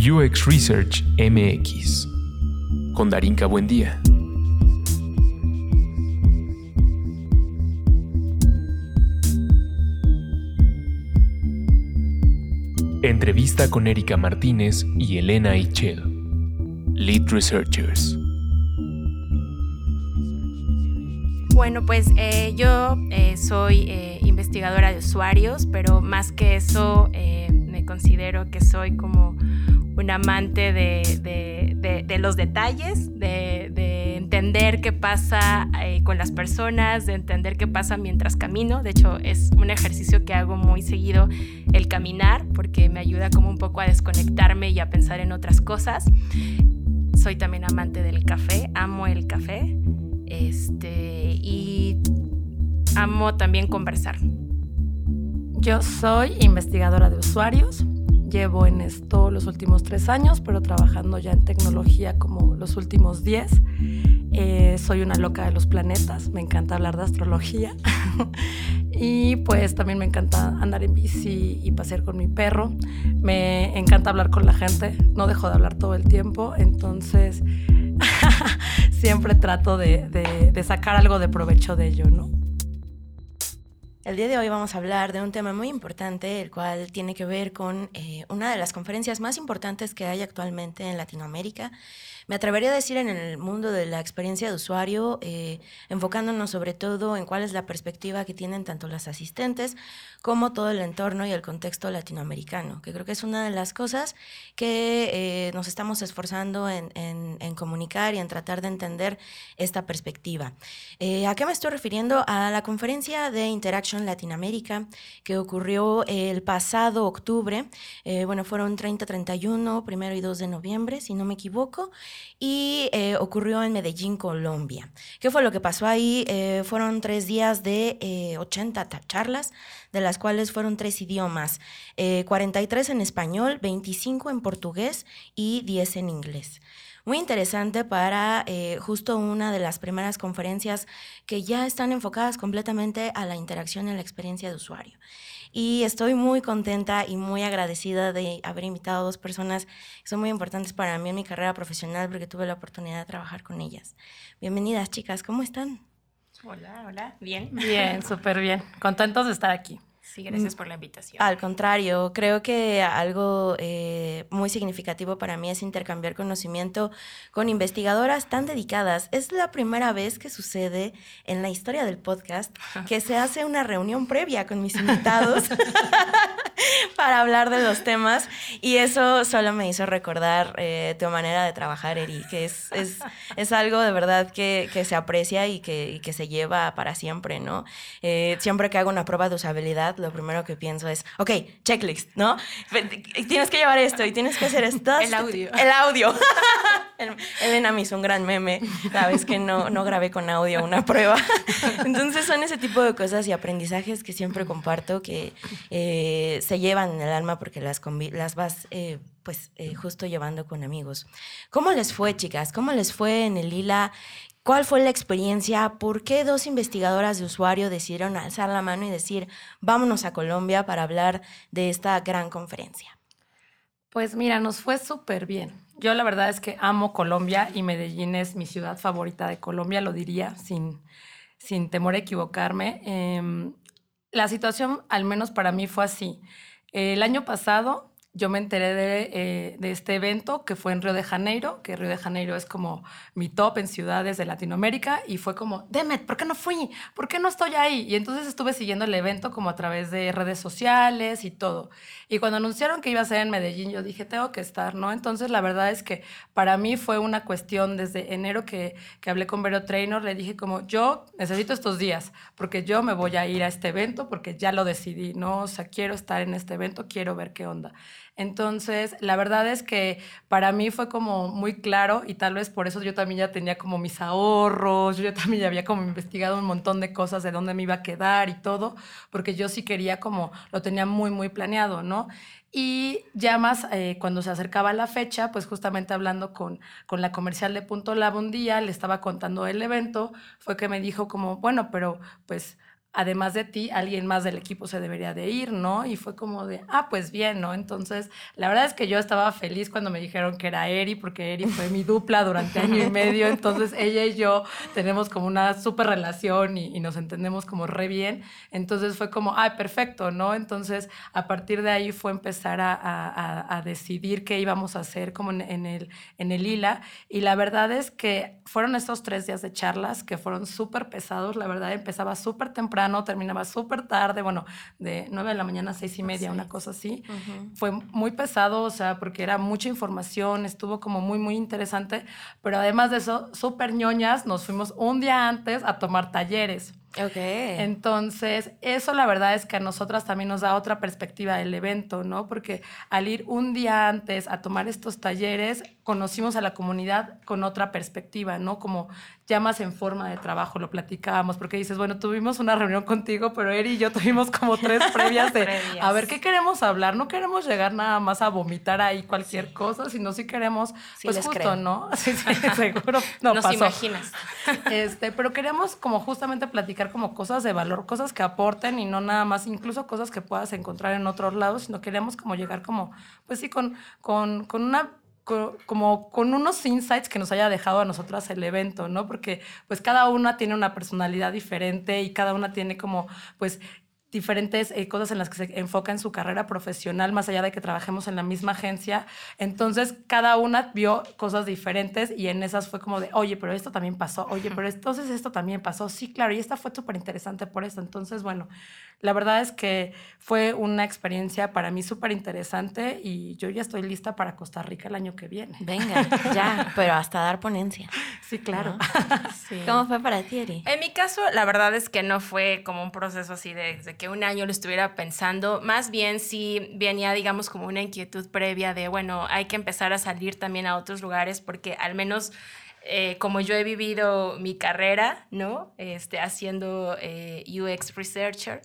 UX Research MX con Darinka Buendía. Entrevista con Erika Martínez y Elena Ichel, Lead Researchers. Bueno, pues eh, yo eh, soy eh, investigadora de usuarios, pero más que eso me considero que soy como un amante de, los detalles, de, entender qué pasa con las personas, de entender qué pasa mientras camino. De hecho, es un ejercicio que hago muy seguido el caminar, porque me ayuda como un poco a desconectarme y a pensar en otras cosas. Soy también amante del café, amo el café. Este, y amo también conversar. Yo soy investigadora de usuarios. Llevo en esto los últimos tres años, pero trabajando ya en tecnología como los últimos diez. Eh, soy una loca de los planetas, me encanta hablar de astrología. y pues también me encanta andar en bici y pasear con mi perro. Me encanta hablar con la gente, no dejo de hablar todo el tiempo, entonces siempre trato de, sacar algo de provecho de ello, ¿no? El día de hoy vamos a hablar de un tema muy importante, el cual tiene que ver con eh, una de las conferencias más importantes que hay actualmente en Latinoamérica. Me atrevería a decir en el mundo de la experiencia de usuario, eh, enfocándonos sobre todo en cuál es la perspectiva que tienen tanto las asistentes como todo el entorno y el contexto latinoamericano, que creo que es una de las cosas que eh, nos estamos esforzando en, comunicar y en tratar de entender esta perspectiva. Eh, ¿A qué me estoy refiriendo? A la conferencia de Interaction Latinoamérica que ocurrió el pasado octubre, bueno, fueron 30, 31, primero y 2 de noviembre, si no me equivoco y eh, ocurrió en Medellín, Colombia. ¿Qué fue lo que pasó ahí? Eh, fueron tres días de 80 eh, charlas, de las cuales fueron tres idiomas, 43 en español, 25 en portugués y 10 en inglés muy interesante para justo una de las primeras conferencias que ya están enfocadas completamente a la interacción y la experiencia de usuario y estoy muy contenta y muy agradecida de haber invitado a dos personas que son muy importantes para mí en mi carrera profesional porque tuve la oportunidad de trabajar con ellas. Bienvenidas chicas, ¿cómo están? Hola, hola, bien. Bien, súper bien. Contentos de estar aquí. Sí, gracias mm. por la invitación. Al contrario, creo que algo eh, muy significativo para mí es intercambiar conocimiento con investigadoras tan dedicadas. Es la primera vez que sucede en la historia del podcast que se hace una reunión previa con mis invitados para hablar de los temas y eso solo me hizo recordar eh, tu manera de trabajar, Eri, que es, es, es algo de verdad que, que se aprecia y que, y que, se lleva para siempre, ¿no? Eh, siempre que hago una prueba de usabilidad, lo primero que pienso es, ok, checklist, ¿no? Tienes que llevar esto y tienes que hacer esto. El audio. El audio. Elena me hizo un gran meme la vez que no, no grabé con audio una prueba. Entonces son ese tipo de cosas y aprendizajes que siempre comparto que eh, se llevan en el alma porque las, las vas... Eh, pues eh, justo llevando con amigos. ¿Cómo les fue, chicas? ¿Cómo les fue en el Lila? ¿Cuál fue la experiencia? ¿Por qué dos investigadoras de usuario decidieron alzar la mano y decir, vámonos a Colombia para hablar de esta gran conferencia? Pues mira, nos fue súper bien. Yo la verdad es que amo Colombia y Medellín es mi ciudad favorita de Colombia, lo diría sin, sin temor a equivocarme. Em, la situación, al menos para mí, fue así. El año pasado yo me enteré eh, de, este evento que fue en Río de Janeiro, que Río de Janeiro es como mi top en ciudades de Latinoamérica, y fue como, Demet, ¿por qué no fui? ¿Por qué no estoy ahí? Y entonces estuve siguiendo el evento como a través de redes sociales y todo. Y cuando anunciaron que iba a ser en Medellín, yo dije, tengo que estar, ¿no? Entonces la verdad es que para mí fue una cuestión desde enero que, que hablé con Vero Trainor, le dije como, yo necesito estos días, porque yo me voy a ir a este evento, porque ya lo decidí, ¿no? O sea, quiero estar en este evento, quiero ver qué onda. Entonces, la verdad es que para mí fue como muy claro y tal vez por eso yo también ya tenía como mis ahorros, yo también ya había como investigado un montón de cosas de dónde me iba a quedar y todo, porque yo sí quería como, lo tenía muy, muy planeado, ¿no? Y ya más eh, cuando se acercaba la fecha, pues justamente hablando con, con la comercial de Punto Lab un día, le estaba contando el evento, fue que me dijo como, bueno, pero pues además de ti, alguien más del equipo se debería de ir, ¿no? Y fue como de, ah, pues bien, ¿no? Entonces, la verdad es que yo estaba feliz cuando me dijeron que era Eri, porque Eri fue mi dupla durante año y medio, entonces ella y yo tenemos como una súper relación y, nos entendemos como re bien, entonces fue como, ah, perfecto, ¿no? Entonces, a partir de ahí fue empezar a, decidir qué íbamos a hacer como en, el, en el y la verdad es que fueron estos tres días de charlas que fueron súper pesados, la verdad empezaba súper temprano, no terminaba súper tarde, bueno, de 9 de la mañana a 6 y media, una cosa así. Fue muy pesado, o sea, porque era mucha información, estuvo como muy, muy interesante, pero además de eso, súper ñoñas, nos fuimos un día antes a tomar talleres. Ok. Entonces, eso la verdad es que a nosotras también nos da otra perspectiva del evento, ¿no? Porque al ir un día antes a tomar estos talleres, conocimos a la comunidad con otra perspectiva, ¿no? Como ya más en forma de trabajo, lo platicábamos, porque dices, bueno, tuvimos una reunión contigo, pero Eri y yo tuvimos como tres previas de, a ver, ¿qué queremos hablar? No queremos llegar nada más a vomitar ahí cualquier cosa, sino sí queremos, pues justo, ¿no? Sí, sí, seguro. No, Nos imaginas. Este, pero queremos como justamente platicar como cosas de valor, cosas que aporten y no nada más, incluso cosas que puedas encontrar en otros lados, sino queremos como llegar como, pues sí, con, con, con una como con unos insights que nos haya dejado a nosotras el evento, ¿no? Porque pues cada una tiene una personalidad diferente y cada una tiene como pues diferentes eh, cosas en las que se enfoca en su carrera profesional, más allá de que trabajemos en la misma agencia. Entonces, cada una vio cosas diferentes y en esas fue como de, oye, pero esto también pasó, oye, pero entonces esto también pasó. Sí, claro, y esta fue súper interesante por eso. Entonces, bueno, la verdad es que fue una experiencia para mí súper interesante y yo ya estoy lista para Costa Rica el año que viene. Venga, ya, pero hasta dar ponencia. Sí, claro. ¿Cómo fue para ti, Eri? En mi caso, la verdad es que no fue como un proceso así de, de que un año lo estuviera pensando, más bien sí venía, digamos, como una inquietud previa de, bueno, hay que empezar a salir también a otros lugares porque al menos eh, como yo he vivido mi carrera, ¿no? Este, haciendo eh, UX Researcher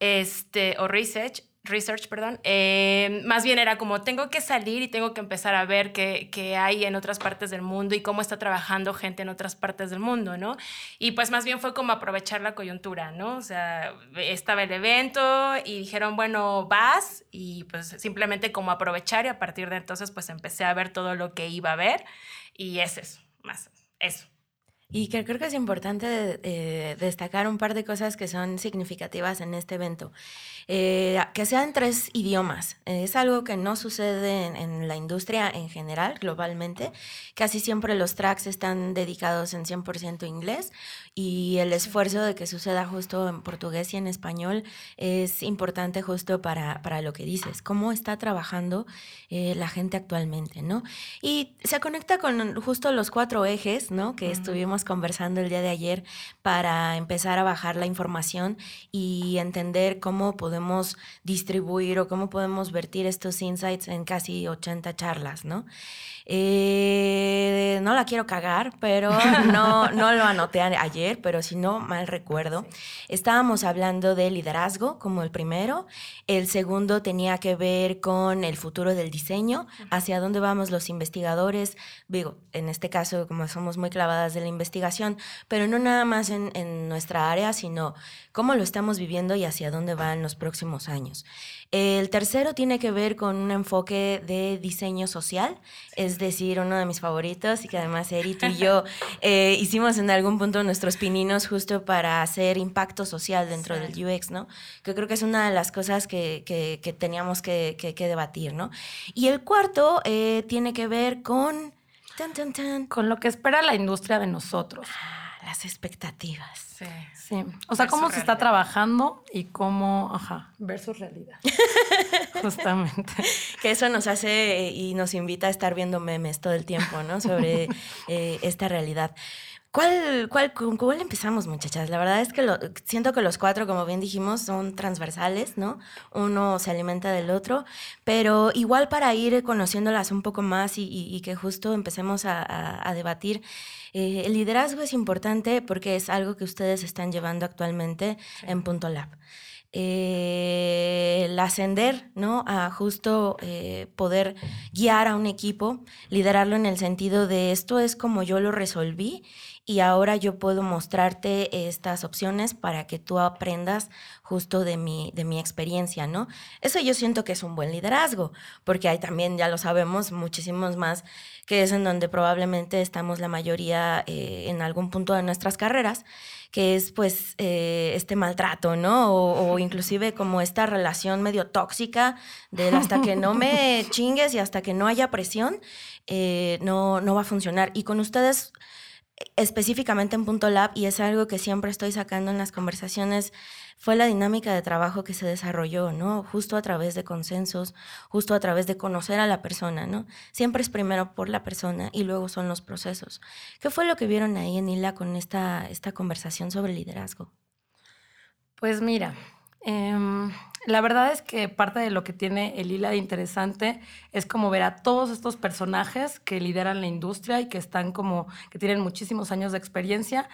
este, o Research, research, perdón, eh, más bien era como tengo que salir y tengo que empezar a ver qué, qué, hay en otras partes del mundo y cómo está trabajando gente en otras partes del mundo, ¿no? Y pues más bien fue como aprovechar la coyuntura, ¿no? O sea, estaba el evento y dijeron, bueno, vas y pues simplemente como aprovechar y a partir de entonces pues empecé a ver todo lo que iba a ver y es eso, más eso. Y creo que es importante eh, destacar un par de cosas que son significativas en este evento. Eh, que sean tres idiomas. es algo que no sucede en, la industria en general, globalmente. Casi siempre los tracks están dedicados en 100% inglés y el esfuerzo de que suceda justo en portugués y en español es importante justo para, para lo que dices, cómo está trabajando eh, la gente actualmente, ¿no? Y se conecta con justo los cuatro ejes, ¿no? Que estuvimos conversando el día de ayer para empezar a bajar la información y entender cómo podemos distribuir o cómo podemos vertir estos insights en casi 80 charlas, ¿no? Eh, no la quiero cagar, pero no, no lo anoté ayer, pero si no mal recuerdo. Estábamos hablando de liderazgo como el primero. El segundo tenía que ver con el futuro del diseño, hacia dónde vamos los investigadores. Digo, en este caso, como somos muy clavadas de la investigación, pero no nada más en, en nuestra área, sino cómo lo estamos viviendo y hacia dónde van los próximos años. El tercero tiene que ver con un enfoque de diseño social, es decir, uno de mis favoritos y que además Eri, y yo eh, hicimos en algún punto nuestros pininos justo para hacer impacto social dentro del UX, ¿no? Que creo que es una de las cosas que, que, teníamos que, que, debatir, ¿no? Y el cuarto eh, tiene que ver con... Con lo que espera la industria de nosotros. Ah, las expectativas. Sí. Sí. O sea, cómo se está trabajando y cómo, ajá, versus realidad. Justamente. Que eso nos hace y nos invita a estar viendo memes todo el tiempo, ¿no? Sobre eh, esta realidad. ¿Cuál, cuál, ¿Con cuál empezamos, muchachas? La verdad es que lo, siento que los cuatro, como bien dijimos, son transversales, ¿no? Uno se alimenta del otro, pero igual para ir conociéndolas un poco más y, que justo empecemos a, debatir, eh, el liderazgo es importante porque es algo que ustedes están llevando actualmente en Punto Lab. Eh, el ascender, ¿no? A justo eh, poder guiar a un equipo, liderarlo en el sentido de esto es como yo lo resolví y ahora yo puedo mostrarte estas opciones para que tú aprendas justo de mi, de mi experiencia, ¿no? Eso yo siento que es un buen liderazgo, porque hay también, ya lo sabemos, muchísimos más, que es en donde probablemente estamos la mayoría eh, en algún punto de nuestras carreras, que es pues eh, este maltrato, ¿no? O, inclusive como esta relación medio tóxica del hasta que no me chingues y hasta que no haya presión, eh, no, no va a funcionar. Y con ustedes específicamente en Punto Lab, y es algo que siempre estoy sacando en las conversaciones, fue la dinámica de trabajo que se desarrolló, ¿no? Justo a través de consensos, justo a través de conocer a la persona, ¿no? Siempre es primero por la persona y luego son los procesos. ¿Qué fue lo que vieron ahí en ILA con esta, esta conversación sobre liderazgo? Pues mira, Em, la verdad es que parte de lo que tiene el hila de interesante es como ver a todos estos personajes que lideran la industria y que están como, que tienen muchísimos años de experiencia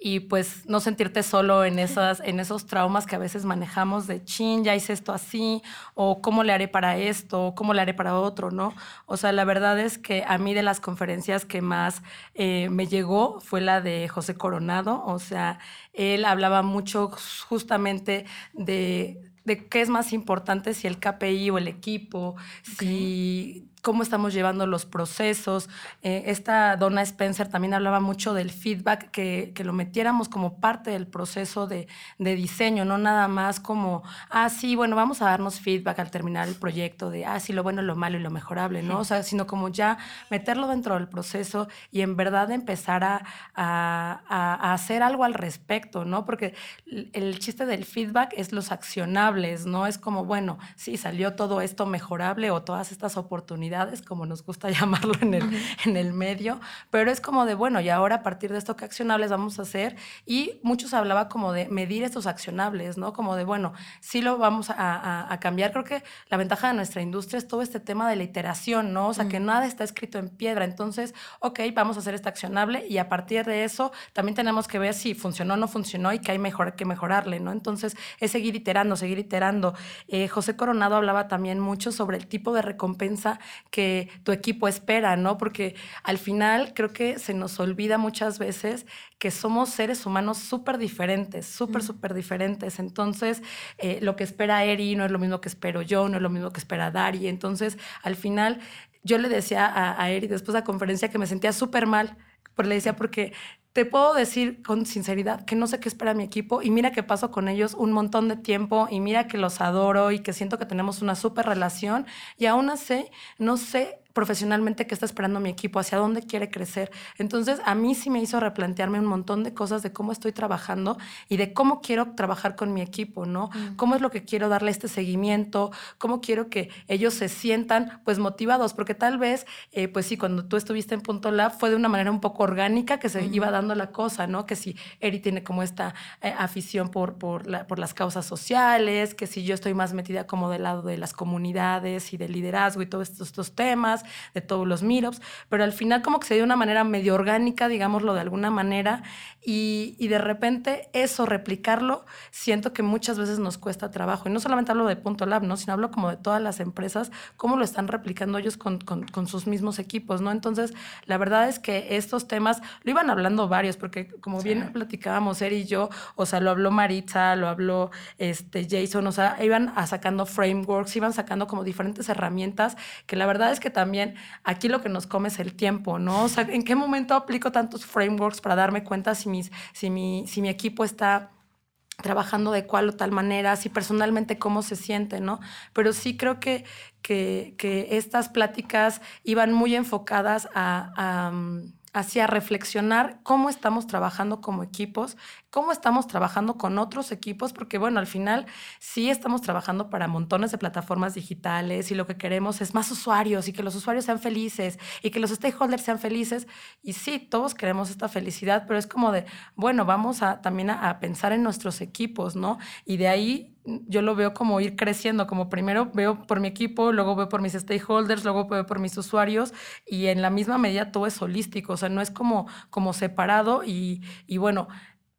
y pues no sentirte solo en, esas, en esos traumas que a veces manejamos de chin, ya hice esto así, o cómo le haré para esto, o cómo le haré para otro, ¿no? O sea, la verdad es que a mí de las conferencias que más eh, me llegó fue la de José Coronado, o sea, él hablaba mucho justamente de de qué es más importante, si el KPI o el equipo, si cómo estamos llevando los procesos. Eh, esta Donna Spencer también hablaba mucho del feedback, que, que lo metiéramos como parte del proceso de, de, diseño, no nada más como, ah, sí, bueno, vamos a darnos feedback al terminar el proyecto, de, ah, sí, lo bueno, lo malo y lo mejorable, ¿no? O sea, sino como ya meterlo dentro del proceso y en verdad empezar a, a, a hacer algo al respecto, ¿no? Porque el chiste del feedback es los accionables, ¿no? Es como, bueno, sí, salió todo esto mejorable o todas estas oportunidades como nos gusta llamarlo en el, en el medio, pero es como de, bueno, y ahora a partir de esto, ¿qué accionables vamos a hacer? Y muchos hablaba como de medir estos accionables, ¿no? Como de, bueno, sí lo vamos a, a, cambiar. Creo que la ventaja de nuestra industria es todo este tema de la iteración, ¿no? O sea, que nada está escrito en piedra. Entonces, ok, vamos a hacer este accionable y a partir de eso también tenemos que ver si funcionó o no funcionó y que hay mejor, que mejorarle, ¿no? Entonces, es seguir iterando, seguir iterando. Eh, José Coronado hablaba también mucho sobre el tipo de recompensa que tu equipo espera, ¿no? Porque al final creo que se nos olvida muchas veces que somos seres humanos súper diferentes, súper, súper diferentes. Entonces, eh, lo que espera Eri no es lo mismo que espero yo, no es lo mismo que espera Dari. Entonces, al final, yo le decía a, a Eri después de la conferencia que me sentía súper mal, pero le decía porque te puedo decir con sinceridad que no sé qué espera mi equipo y mira que paso con ellos un montón de tiempo y mira que los adoro y que siento que tenemos una súper relación y aún así no sé profesionalmente qué está esperando mi equipo, hacia dónde quiere crecer. Entonces, a mí sí me hizo replantearme un montón de cosas de cómo estoy trabajando y de cómo quiero trabajar con mi equipo, ¿no? Mm. Cómo es lo que quiero darle este seguimiento, cómo quiero que ellos se sientan, pues, motivados, porque tal vez, eh, pues sí, cuando tú estuviste en Punto Lab fue de una manera un poco orgánica que se iba dando la cosa, ¿no? Que si Eri tiene como esta eh, afición por, por, por las causas sociales, que si yo estoy más metida como del lado de las comunidades y del liderazgo y todos estos, estos temas, de todos los meetups, pero al final como que se dio de una manera medio orgánica, digámoslo de alguna manera, y, y, de repente eso, replicarlo, siento que muchas veces nos cuesta trabajo. Y no solamente hablo de Punto Lab, ¿no? sino hablo como de todas las empresas, cómo lo están replicando ellos con, con, con sus mismos equipos, ¿no? Entonces, la verdad es que estos temas lo iban hablando varios, porque como bien platicábamos, Eri y yo, o sea, lo habló Maritza, lo habló este, Jason, o sea, iban a sacando frameworks, iban sacando como diferentes herramientas, que la verdad es que también aquí lo que nos come es el tiempo, ¿no? O sea, ¿en qué momento aplico tantos frameworks para darme cuenta si, mis, si, mi, si mi equipo está trabajando de cual o tal manera, si personalmente cómo se siente, ¿no? Pero sí creo que, que, que estas pláticas iban muy enfocadas a, hacia reflexionar cómo estamos trabajando como equipos, cómo estamos trabajando con otros equipos, porque bueno, al final sí estamos trabajando para montones de plataformas digitales y lo que queremos es más usuarios y que los usuarios sean felices y que los stakeholders sean felices. Y sí, todos queremos esta felicidad, pero es como de, bueno, vamos a, también a, pensar en nuestros equipos, ¿no? Y de ahí yo lo veo como ir creciendo, como primero veo por mi equipo, luego veo por mis stakeholders, luego veo por mis usuarios y en la misma medida todo es holístico, o sea, no es como, como separado y, y bueno,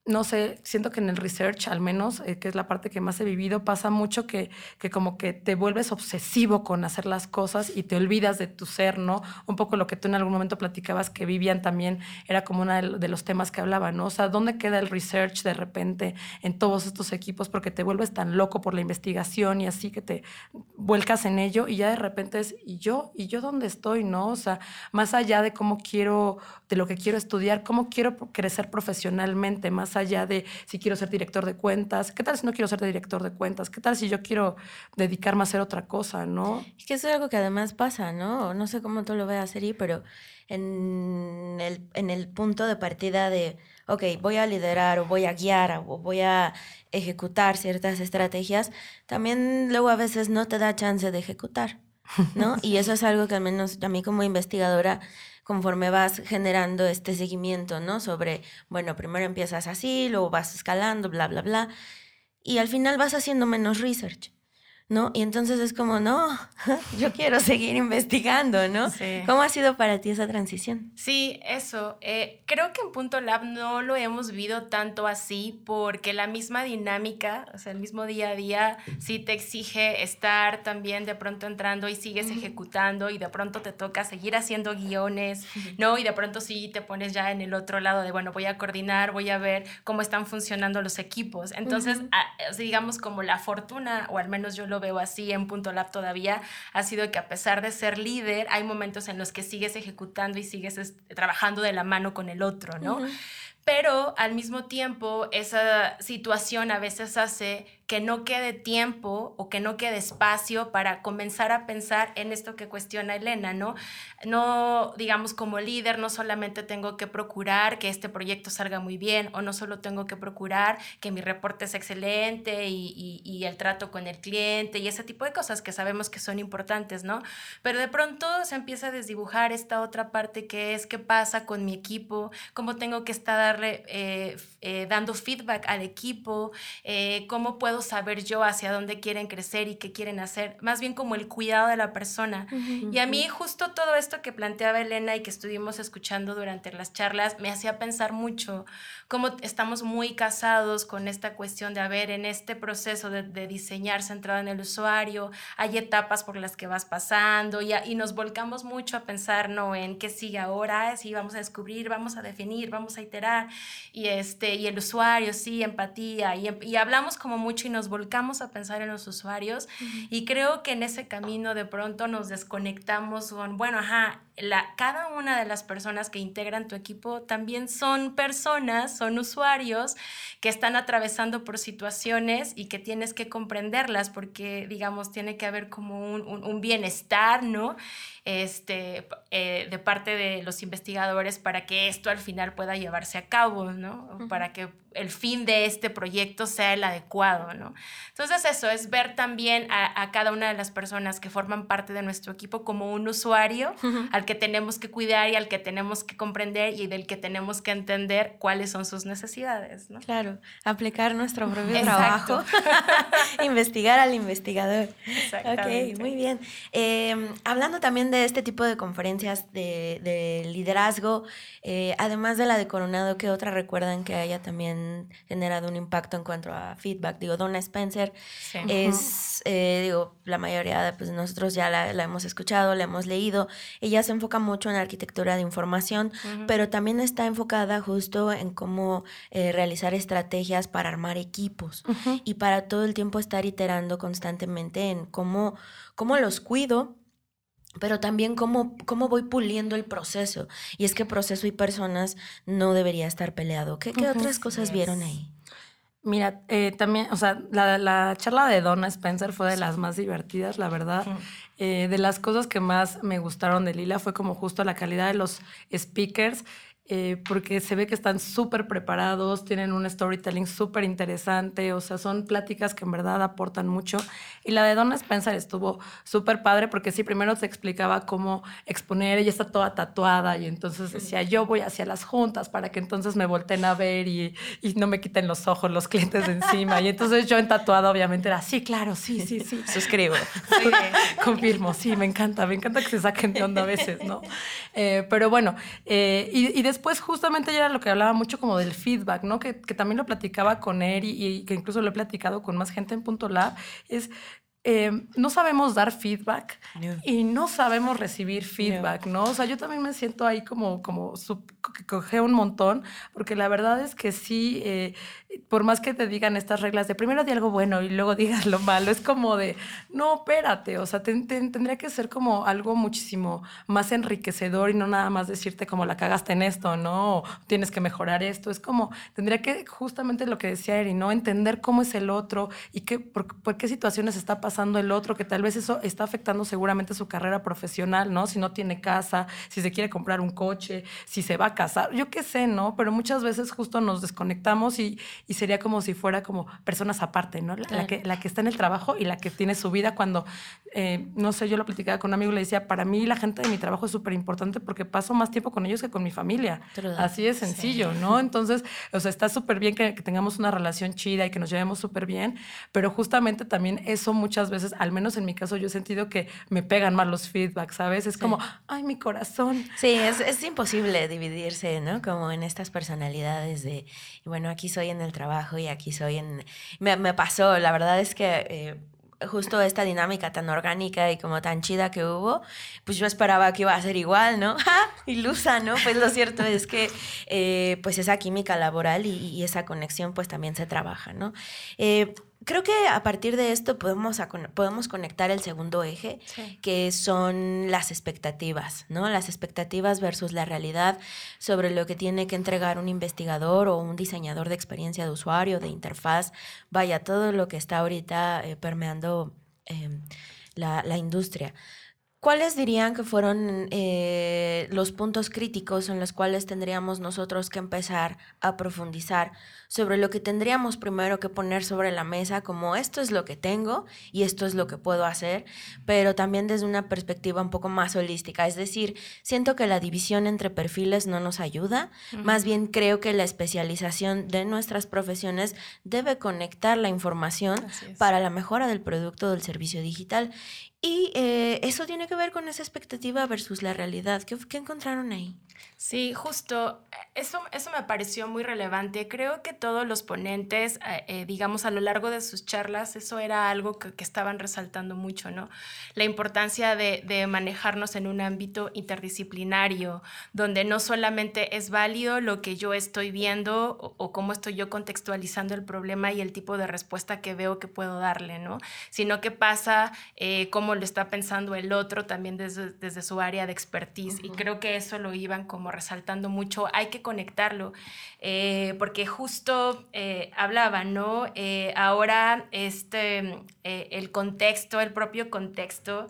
no sé, siento que en el research al menos, eh, que es la parte que más he vivido, pasa mucho que, que como que te vuelves obsesivo con hacer las cosas y te olvidas de tu ser, ¿no? Un poco lo que tú en algún momento platicabas que Vivian también era como uno de los temas que hablaba, ¿no? O sea, ¿dónde queda el research de repente en todos estos equipos? Porque te vuelves tan loco por la investigación y así que te vuelcas en ello y ya de repente es, ¿y yo? ¿Y yo dónde estoy, no? O sea, más allá de cómo quiero, de lo que quiero estudiar, cómo quiero crecer profesionalmente, más allá de si quiero ser director de cuentas, ¿qué tal si no quiero ser director de cuentas? ¿Qué tal si yo quiero dedicarme a hacer otra cosa, no? Es que eso es algo que además pasa, ¿no? No sé cómo tú lo veas, Seri, pero en el, en el punto de partida de, ok, voy a liderar o voy a guiar o voy a ejecutar ciertas estrategias, también luego a veces no te da chance de ejecutar, ¿no? Y eso es algo que al menos a mí como investigadora conforme vas generando este seguimiento, ¿no? Sobre, bueno, primero empiezas así, luego vas escalando, bla, bla, bla, y al final vas haciendo menos research. ¿No? Y entonces es como, no, yo quiero seguir investigando, ¿no? Sí. ¿Cómo ha sido para ti esa transición? Sí, eso. Eh, creo que en Punto Lab no lo hemos vivido tanto así porque la misma dinámica, o sea, el mismo día a día, sí te exige estar también de pronto entrando y sigues ejecutando y de pronto te toca seguir haciendo guiones, ¿no? Y de pronto sí te pones ya en el otro lado de, bueno, voy a coordinar, voy a ver cómo están funcionando los equipos. Entonces, digamos como la fortuna, o al menos yo lo veo así en Punto Lab todavía, ha sido que a pesar de ser líder, hay momentos en los que sigues ejecutando y sigues trabajando de la mano con el otro, ¿no? Pero al mismo tiempo, esa situación a veces hace que no quede tiempo o que no quede espacio para comenzar a pensar en esto que cuestiona Elena, ¿no? No, digamos, como líder, no solamente tengo que procurar que este proyecto salga muy bien o no solo tengo que procurar que mi reporte es excelente y, y, el trato con el cliente y ese tipo de cosas que sabemos que son importantes, ¿no? Pero de pronto se empieza a desdibujar esta otra parte que es qué pasa con mi equipo, cómo tengo que estar eh, eh, dando feedback al equipo, eh, cómo puedo saber yo hacia dónde quieren crecer y qué quieren hacer, más bien como el cuidado de la persona. Y a mí justo todo esto que planteaba Elena y que estuvimos escuchando durante las charlas me hacía pensar mucho cómo estamos muy casados con esta cuestión de, haber en este proceso de, diseñar centrado en el usuario, hay etapas por las que vas pasando y, y nos volcamos mucho a pensar, ¿no? En qué sigue ahora, si vamos a descubrir, vamos a definir, vamos a iterar y, este, y el usuario, sí, empatía y, y hablamos como mucho nos volcamos a pensar en los usuarios y creo que en ese camino de pronto nos desconectamos con, bueno, ajá, la, cada una de las personas que integran tu equipo también son personas, son usuarios que están atravesando por situaciones y que tienes que comprenderlas porque, digamos, tiene que haber como un, un, bienestar, ¿no? Este, eh, de parte de los investigadores para que esto al final pueda llevarse a cabo, ¿no? Para que el fin de este proyecto sea el adecuado, ¿no? Entonces eso es ver también a, cada una de las personas que forman parte de nuestro equipo como un usuario al que tenemos que cuidar y al que tenemos que comprender y del que tenemos que entender cuáles son sus necesidades, ¿no? Claro, aplicar nuestro propio trabajo, investigar al investigador. Ok, muy bien. Em, hablando también de este tipo de conferencias de, liderazgo, eh, además de la de Coronado, ¿qué otra recuerdan que haya también generado un impacto en cuanto a feedback. Digo, Donna Spencer es, eh, digo, la mayoría de pues, nosotros ya la, hemos escuchado, la hemos leído. Ella se enfoca mucho en la arquitectura de información, pero también está enfocada justo en cómo eh, realizar estrategias para armar equipos y para todo el tiempo estar iterando constantemente en cómo, cómo los cuido pero también cómo, cómo voy puliendo el proceso. Y es que proceso y personas no debería estar peleado. ¿Qué, qué otras cosas vieron ahí? Mira, eh, también, o sea, la, la, charla de Donna Spencer fue de las más divertidas, la verdad. Eh, de las cosas que más me gustaron de Lila fue como justo la calidad de los speakers eh, porque se ve que están súper preparados, tienen un storytelling súper interesante, o sea, son pláticas que en verdad aportan mucho. Y la de Donna Spencer estuvo súper padre porque sí, primero te explicaba cómo exponer, ella está toda tatuada y entonces decía, yo voy hacia las juntas para que entonces me volteen a ver y, y no me quiten los ojos los clientes de encima. Y entonces yo en tatuada obviamente era, sí, claro, sí, sí, sí. Suscribo. Sí, confirmo, sí, me encanta, me encanta que se saquen de onda a veces, ¿no? Eh, pero bueno, eh, y, y después después justamente ya era lo que hablaba mucho como del feedback, ¿no? Que, que también lo platicaba con y, y, que incluso lo he platicado con más gente en Punto Lab, es eh, no sabemos dar feedback y no sabemos recibir feedback, no. O sea, yo también me siento ahí como, como que coge un montón, porque la verdad es que sí, eh, por más que te digan estas reglas de primero di algo bueno y luego digas lo malo, es como de, no, espérate, o sea, tendría que ser como algo muchísimo más enriquecedor y no nada más decirte como la cagaste en esto, ¿no? O tienes que mejorar esto, es como, tendría que justamente lo que decía Eri, ¿no? Entender cómo es el otro y qué, por, por qué situaciones está pasando el otro, que tal vez eso está afectando seguramente su carrera profesional, ¿no? Si no tiene casa, si se quiere comprar un coche, si se va a casar, yo qué sé, ¿no? Pero muchas veces justo nos desconectamos y y sería como si fuera como personas aparte, ¿no? La, que, la que está en el trabajo y la que tiene su vida cuando, eh, no sé, yo lo platicaba con un amigo y le decía, para mí la gente de mi trabajo es súper importante porque paso más tiempo con ellos que con mi familia. Así de sencillo, ¿no? Entonces, o sea, está súper bien que, tengamos una relación chida y que nos llevemos súper bien, pero justamente también eso muchas veces, al menos en mi caso, yo he sentido que me pegan más los feedbacks, ¿sabes? Es como, ay, mi corazón. Sí, es, es imposible dividirse, ¿no? Como en estas personalidades de, bueno, aquí soy en el trabajo y aquí soy en... Me, me pasó, la verdad es que... Eh, justo esta dinámica tan orgánica y como tan chida que hubo, pues yo esperaba que iba a ser igual, ¿no? Ilusa, ¿no? Pues lo cierto es que eh, pues esa química laboral y, y, esa conexión pues también se trabaja, ¿no? Eh, creo que a partir de esto podemos, podemos conectar el segundo eje, que son las expectativas, ¿no? Las expectativas versus la realidad sobre lo que tiene que entregar un investigador o un diseñador de experiencia de usuario, de interfaz, vaya, todo lo que está ahorita eh, permeando em, la, la industria. ¿Cuáles dirían que fueron eh, los puntos críticos en los cuales tendríamos nosotros que empezar a profundizar sobre lo que tendríamos primero que poner sobre la mesa como esto es lo que tengo y esto es lo que puedo hacer, pero también desde una perspectiva un poco más holística? Es decir, siento que la división entre perfiles no nos ayuda, más bien creo que la especialización de nuestras profesiones debe conectar la información para la mejora del producto o del servicio digital. Y eh, eso tiene que ver con esa expectativa versus la realidad. ¿Qué, ¿Qué, encontraron ahí? Sí, justo. Eso, eso me pareció muy relevante. Creo que todos los ponentes, eh, eh, digamos, a lo largo de sus charlas, eso era algo que, que estaban resaltando mucho, ¿no? La importancia de, de, manejarnos en un ámbito interdisciplinario, donde no solamente es válido lo que yo estoy viendo o, o cómo estoy yo contextualizando el problema y el tipo de respuesta que veo que puedo darle, ¿no? Sino que pasa eh, cómo lo está pensando el otro también desde, desde su área de expertise. Uh -huh. Y creo que eso lo iban como resaltando mucho. Hay que conectarlo, eh, porque justo eh, hablaba, ¿no? Eh, ahora este, el contexto, el propio contexto,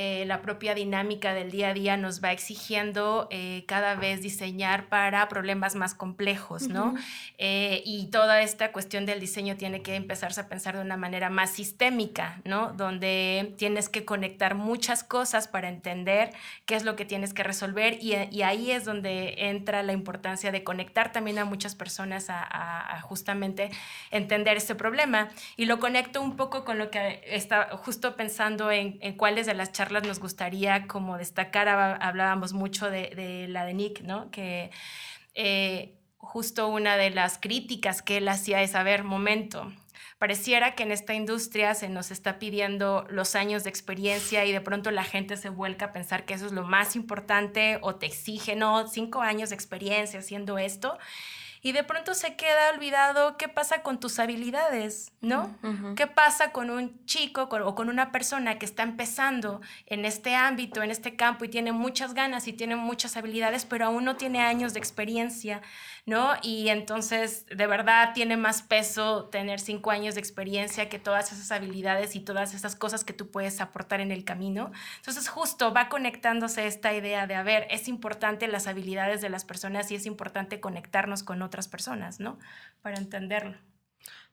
eh, la propia dinámica del día a día nos va exigiendo eh, cada vez diseñar para problemas más complejos, ¿no? Uh -huh. eh, y toda esta cuestión del diseño tiene que empezarse a pensar de una manera más sistémica, ¿no? Donde tienes que conectar muchas cosas para entender qué es lo que tienes que resolver y, y ahí es donde entra la importancia de conectar también a muchas personas a, a, a justamente entender este problema. Y lo conecto un poco con lo que está justo pensando en, en cuáles de las charlas nos gustaría como destacar, hablábamos mucho de, la de Nick, ¿no? Que eh, justo una de las críticas que él hacía es, a ver, momento, pareciera que en esta industria se nos está pidiendo los años de experiencia y de pronto la gente se vuelca a pensar que eso es lo más importante o te exige, no, cinco años de experiencia haciendo esto y de pronto se queda olvidado qué pasa con tus habilidades, ¿no? Uh -huh. ¿Qué pasa con un chico con, o con una persona que está empezando en este ámbito, en este campo y tiene muchas ganas y tiene muchas habilidades, pero aún no tiene años de experiencia, ¿no? Y entonces, de verdad, tiene más peso tener cinco años de experiencia que todas esas habilidades y todas esas cosas que tú puedes aportar en el camino. Entonces, justo va conectándose esta idea de, a ver, es importante las habilidades de las personas y es importante conectarnos con otras personas, ¿no? Para entenderlo.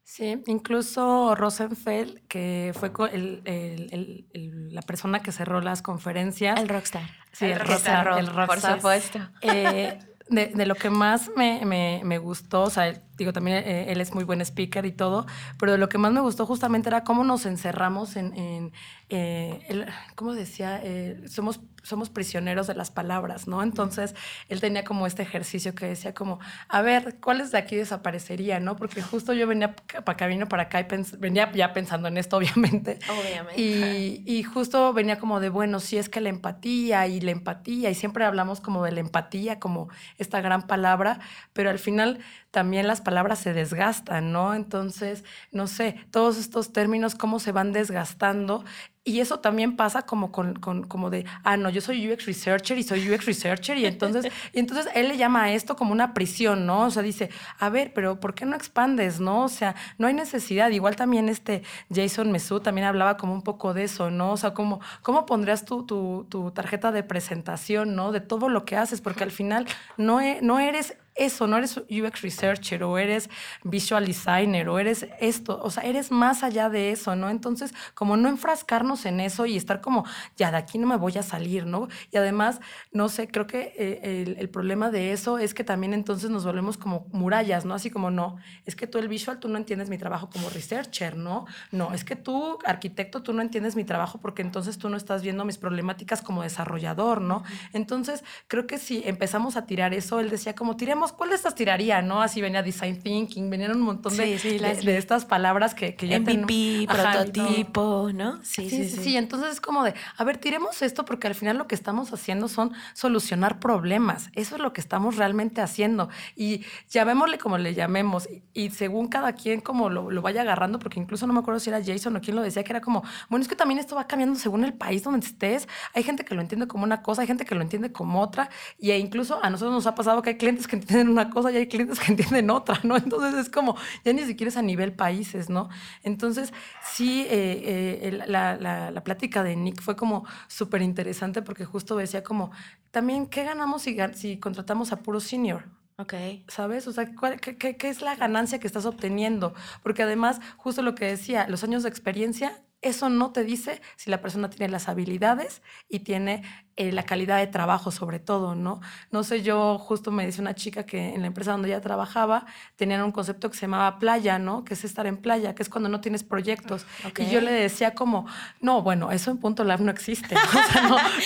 Sí, incluso Rosenfeld, que fue el, el, el, la persona que cerró las conferencias. El rockstar. Sí, el, rockstar, el rockstar. Por supuesto. Eh, de, de, lo que más me, me, me, gustó, o sea, digo, también eh, él es muy buen speaker y todo, pero lo que más me gustó justamente era cómo nos encerramos en, eh, ¿cómo decía? Eh, somos, somos prisioneros de las palabras, ¿no? Entonces, él tenía como este ejercicio que decía como, a ver, ¿cuáles de aquí desaparecerían, no? Porque justo yo venía para camino para acá y venía ya pensando en esto, obviamente. Obviamente. Y, y justo venía como de, bueno, sí es que la empatía y la empatía, y siempre hablamos como de la empatía, como esta gran palabra, pero al final también las palabras se desgastan, ¿no? Entonces, no sé, todos estos términos, cómo se van desgastando. Y eso también pasa como con, como de, ah, no, yo soy UX researcher y soy UX researcher. Y entonces, y entonces él le llama a esto como una prisión, ¿no? O sea, dice, a ver, pero ¿por qué no expandes, no? O sea, no hay necesidad. Igual también este Jason Mesú también hablaba como un poco de eso, ¿no? O sea, como, ¿cómo pondrías tu, tu, tu tarjeta de presentación, ¿no? De todo lo que haces, porque al final no, e, no eres eso, no eres UX researcher o eres visual designer o eres esto, o sea, eres más allá de eso, ¿no? Entonces, como no enfrascarnos en eso y estar como, ya de aquí no me voy a salir, ¿no? Y además, no sé, creo que eh, el, problema de eso es que también entonces nos volvemos como murallas, ¿no? Así como, no, es que tú el visual, tú no entiendes mi trabajo como researcher, ¿no? No, es que tú, arquitecto, tú no entiendes mi trabajo porque entonces tú no estás viendo mis problemáticas como desarrollador, ¿no? Entonces, creo que si empezamos a tirar eso, él decía como, tiremos ¿cuál de estas tiraría? ¿no? Así venía design thinking, venían un montón de, de, estas palabras que, que ya MVP, prototipo, ¿no? Sí sí, sí Entonces es como de, a ver, tiremos esto porque al final lo que estamos haciendo son solucionar problemas. Eso es lo que estamos realmente haciendo. Y llamémosle como le llamemos. Y, según cada quien como lo, lo, vaya agarrando, porque incluso no me acuerdo si era Jason o quién lo decía, que era como, bueno, es que también esto va cambiando según el país donde estés. Hay gente que lo entiende como una cosa, hay gente que lo entiende como otra. Y incluso a nosotros nos ha pasado que hay clientes que entienden una cosa y hay clientes que entienden otra, ¿no? Entonces es como, ya ni siquiera es a nivel países, ¿no? Entonces, sí, eh, eh, la, la, plática de Nick fue como súper interesante porque justo decía como, también, ¿qué ganamos si, si contratamos a puro senior? Ok. ¿Sabes? O sea, qué, qué, ¿qué, es la ganancia que estás obteniendo? Porque además, justo lo que decía, los años de experiencia, eso no te dice si la persona tiene las habilidades y tiene eh, la calidad de trabajo sobre todo, ¿no? No sé, yo justo me dice una chica que en la empresa donde ella trabajaba tenían un concepto que se llamaba playa, ¿no? Que es estar en playa, que es cuando no tienes proyectos. Y yo le decía como, no, bueno, eso en Punto Lab no existe. O sea,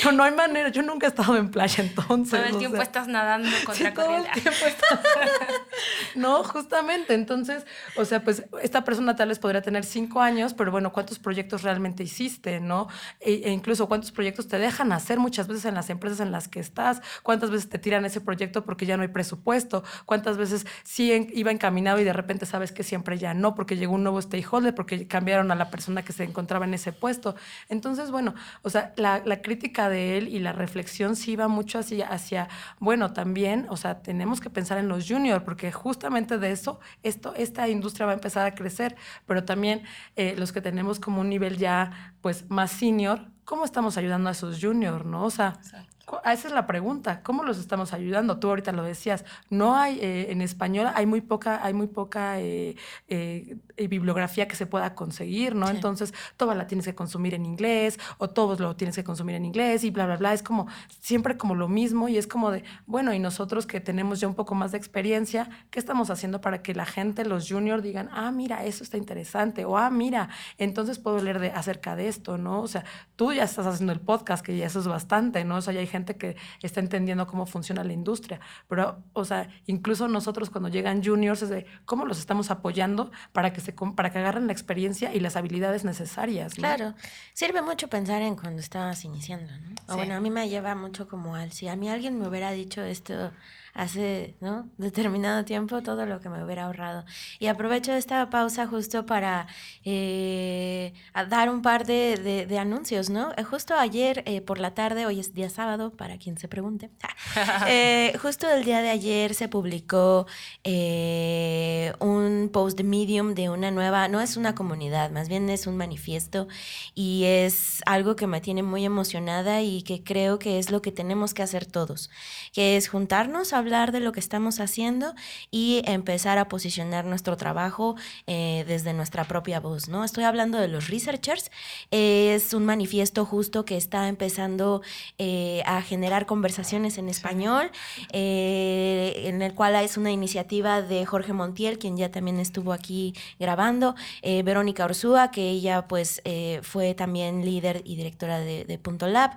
no, no, hay manera. Yo nunca he estado en playa entonces. Todo el tiempo estás nadando contra corriente. no, justamente. Entonces, o sea, pues esta persona tal vez podría tener cinco años, pero bueno, ¿cuántos proyectos realmente hiciste, no? E, e incluso cuántos proyectos te dejan hacer muchas muchas veces en las empresas en las que estás, cuántas veces te tiran ese proyecto porque ya no hay presupuesto, cuántas veces sí iba encaminado y de repente sabes que siempre ya no, porque llegó un nuevo stakeholder, porque cambiaron a la persona que se encontraba en ese puesto. Entonces, bueno, o sea, la, crítica de él y la reflexión sí iba mucho hacia, hacia, bueno, también, o sea, tenemos que pensar en los juniors, porque justamente de eso, esto, esta industria va a empezar a crecer, pero también eh, los que tenemos como un nivel ya, pues, más senior, ¿cómo estamos ayudando a esos juniors, no? O sea, esa es la pregunta, ¿cómo los estamos ayudando? Tú ahorita lo decías, no hay, eh, en español hay muy poca, hay muy poca eh, eh, bibliografía que se pueda conseguir, ¿no? Entonces, toda la tienes que consumir en inglés o todos lo tienes que consumir en inglés y bla, bla, bla. Es como siempre como lo mismo y es como de, bueno, y nosotros que tenemos ya un poco más de experiencia, ¿qué estamos haciendo para que la gente, los juniors, digan, ah, mira, eso está interesante o ah, mira, entonces puedo leer de, acerca de esto, ¿no? O sea, tú ya estás haciendo el podcast, que ya eso es bastante, ¿no? O sea, ya hay gente que está entendiendo cómo funciona la industria. Pero, o sea, incluso nosotros cuando llegan juniors es de cómo los estamos apoyando para que, se, para que agarren la experiencia y las habilidades necesarias. Claro, sirve mucho pensar en cuando estabas iniciando, ¿no? O bueno, a mí me lleva mucho como al, si a mí alguien me hubiera dicho esto hace ¿no? determinado tiempo todo lo que me hubiera ahorrado. Y aprovecho esta pausa justo para eh, dar un par de, de, anuncios, ¿no? Eh, justo ayer eh, por la tarde, hoy es día sábado, para quien se pregunte, justo el día de ayer se publicó un post de Medium de una nueva, no es una comunidad, más bien es un manifiesto y es algo que me tiene muy emocionada y que creo que es lo que tenemos que hacer todos, que es juntarnos a hablar de lo que estamos haciendo y empezar a posicionar nuestro trabajo eh, desde nuestra propia voz, ¿no? Estoy hablando de los researchers. es un manifiesto justo que está empezando eh, a generar conversaciones en español, eh, en el cual es una iniciativa de Jorge Montiel, quien ya también estuvo aquí grabando, Verónica Orsúa, que ella pues fue también líder y directora de, Punto Lab.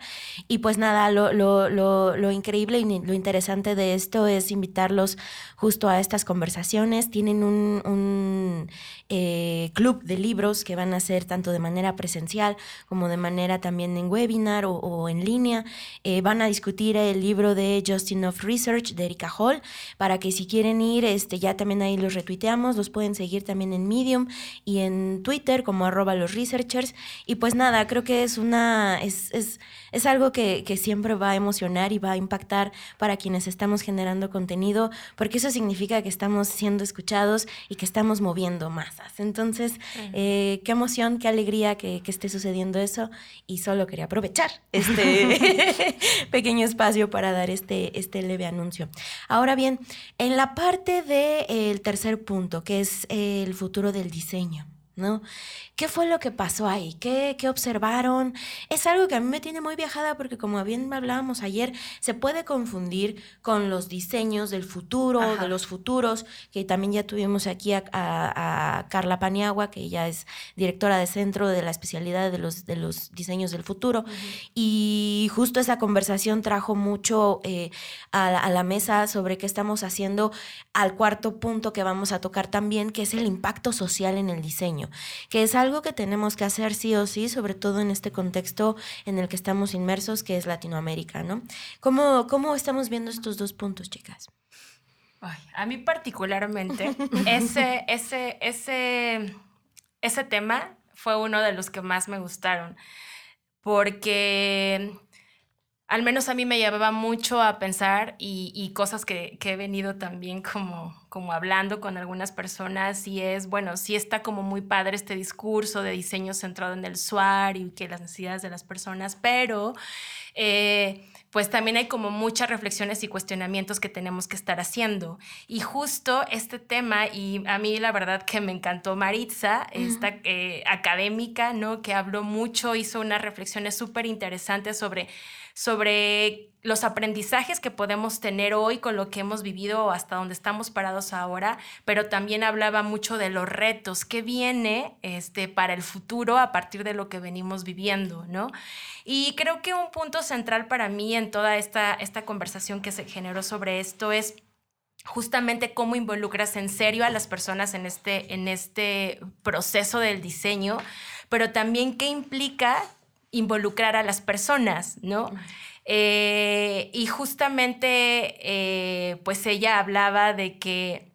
Y pues nada, lo, lo, lo increíble y lo interesante de es invitarlos justo a estas conversaciones. Tienen un, eh, club de libros que van a ser tanto de manera presencial como de manera también en webinar o, en línea. Eh, van a discutir el libro de Justin of Research de Erika Hall para que si quieren ir, este, ya también ahí los retuiteamos, los pueden seguir también en Medium y en Twitter como arroba los researchers. Y pues nada, creo que es una, es, es, es algo que, que siempre va a emocionar y va a impactar para quienes estamos generando contenido, porque eso significa que estamos siendo escuchados y que estamos moviendo Entonces, eh, qué emoción, qué alegría que, esté sucediendo eso y solo quería aprovechar este pequeño espacio para dar este, este leve anuncio. Ahora bien, en la parte del tercer punto, que es el futuro del diseño. ¿no? ¿Qué fue lo que pasó ahí? ¿Qué, ¿Qué, observaron? Es algo que a mí me tiene muy viajada porque como bien hablábamos ayer, se puede confundir con los diseños del futuro, de los futuros, que también ya tuvimos aquí a, Carla Paniagua, que ella es directora de centro de la especialidad de los, de los diseños del futuro. Y justo esa conversación trajo mucho eh, a, a la mesa sobre qué estamos haciendo al cuarto punto que vamos a tocar también, que es el impacto social en el diseño que es algo que tenemos que hacer sí o sí, sobre todo en este contexto en el que estamos inmersos, que es Latinoamérica, ¿no? ¿Cómo, cómo estamos viendo estos dos puntos, chicas? a mí particularmente, ese, ese, ese, ese tema fue uno de los que más me gustaron, porque al menos a mí me llevaba mucho a pensar y, cosas que, he venido también como, como hablando con algunas personas y es, bueno, sí está como muy padre este discurso de diseño centrado en el usuario y que las necesidades de las personas, pero... Eh, pues también hay como muchas reflexiones y cuestionamientos que tenemos que estar haciendo. Y justo este tema, y a mí la verdad que me encantó Maritza, esta eh, académica, ¿no? Que habló mucho, hizo unas reflexiones súper interesantes sobre sobre los aprendizajes que podemos tener hoy con lo que hemos vivido hasta donde estamos parados ahora, pero también hablaba mucho de los retos que viene este, para el futuro a partir de lo que venimos viviendo, ¿no? Y creo que un punto central para mí en toda esta, esta conversación que se generó sobre esto es justamente cómo involucras en serio a las personas en este, en este proceso del diseño, pero también qué implica involucrar a las personas, ¿no? Eh, y justamente, eh, pues ella hablaba de que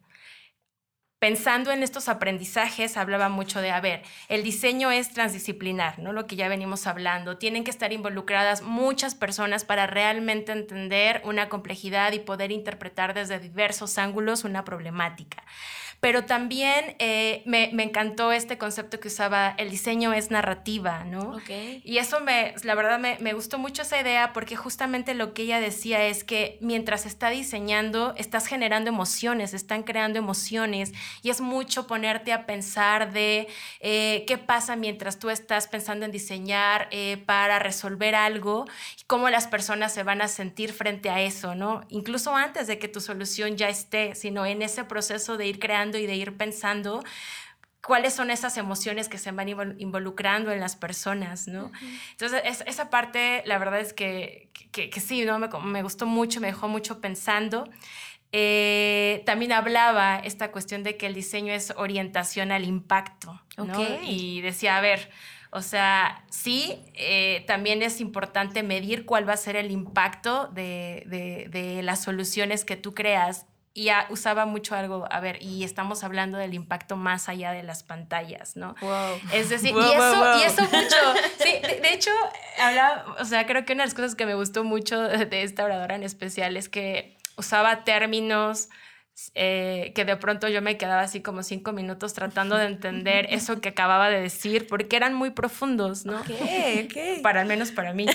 pensando en estos aprendizajes, hablaba mucho de, a ver, el diseño es transdisciplinar, ¿no? Lo que ya venimos hablando. Tienen que estar involucradas muchas personas para realmente entender una complejidad y poder interpretar desde diversos ángulos una problemática. Pero también eh, me, me, encantó este concepto que usaba, el diseño es narrativa, ¿no? Okay. Y eso me, la verdad me, me, gustó mucho esa idea porque justamente lo que ella decía es que mientras está diseñando, estás generando emociones, están creando emociones y es mucho ponerte a pensar de eh, qué pasa mientras tú estás pensando en diseñar eh, para resolver algo y cómo las personas se van a sentir frente a eso, ¿no? Incluso antes de que tu solución ya esté, sino en ese proceso de ir creando y de ir pensando cuáles son esas emociones que se van involucrando en las personas, ¿no? Entonces, esa parte, la verdad es que, que, sí, ¿no? Me, me, gustó mucho, me dejó mucho pensando. Eh, también hablaba esta cuestión de que el diseño es orientación al impacto, ¿no? Y decía, a ver, o sea, sí, eh, también es importante medir cuál va a ser el impacto de, de, de las soluciones que tú creas y usaba mucho algo, a ver, y estamos hablando del impacto más allá de las pantallas, ¿no? Wow. Es decir, y, eso, y eso mucho, sí, de, hecho, hablaba, o sea, creo que una de las cosas que me gustó mucho de esta oradora en especial es que usaba términos eh, que de pronto yo me quedaba así como cinco minutos tratando de entender eso que acababa de decir, porque eran muy profundos, ¿no? Ok, ok. Para al menos para mí.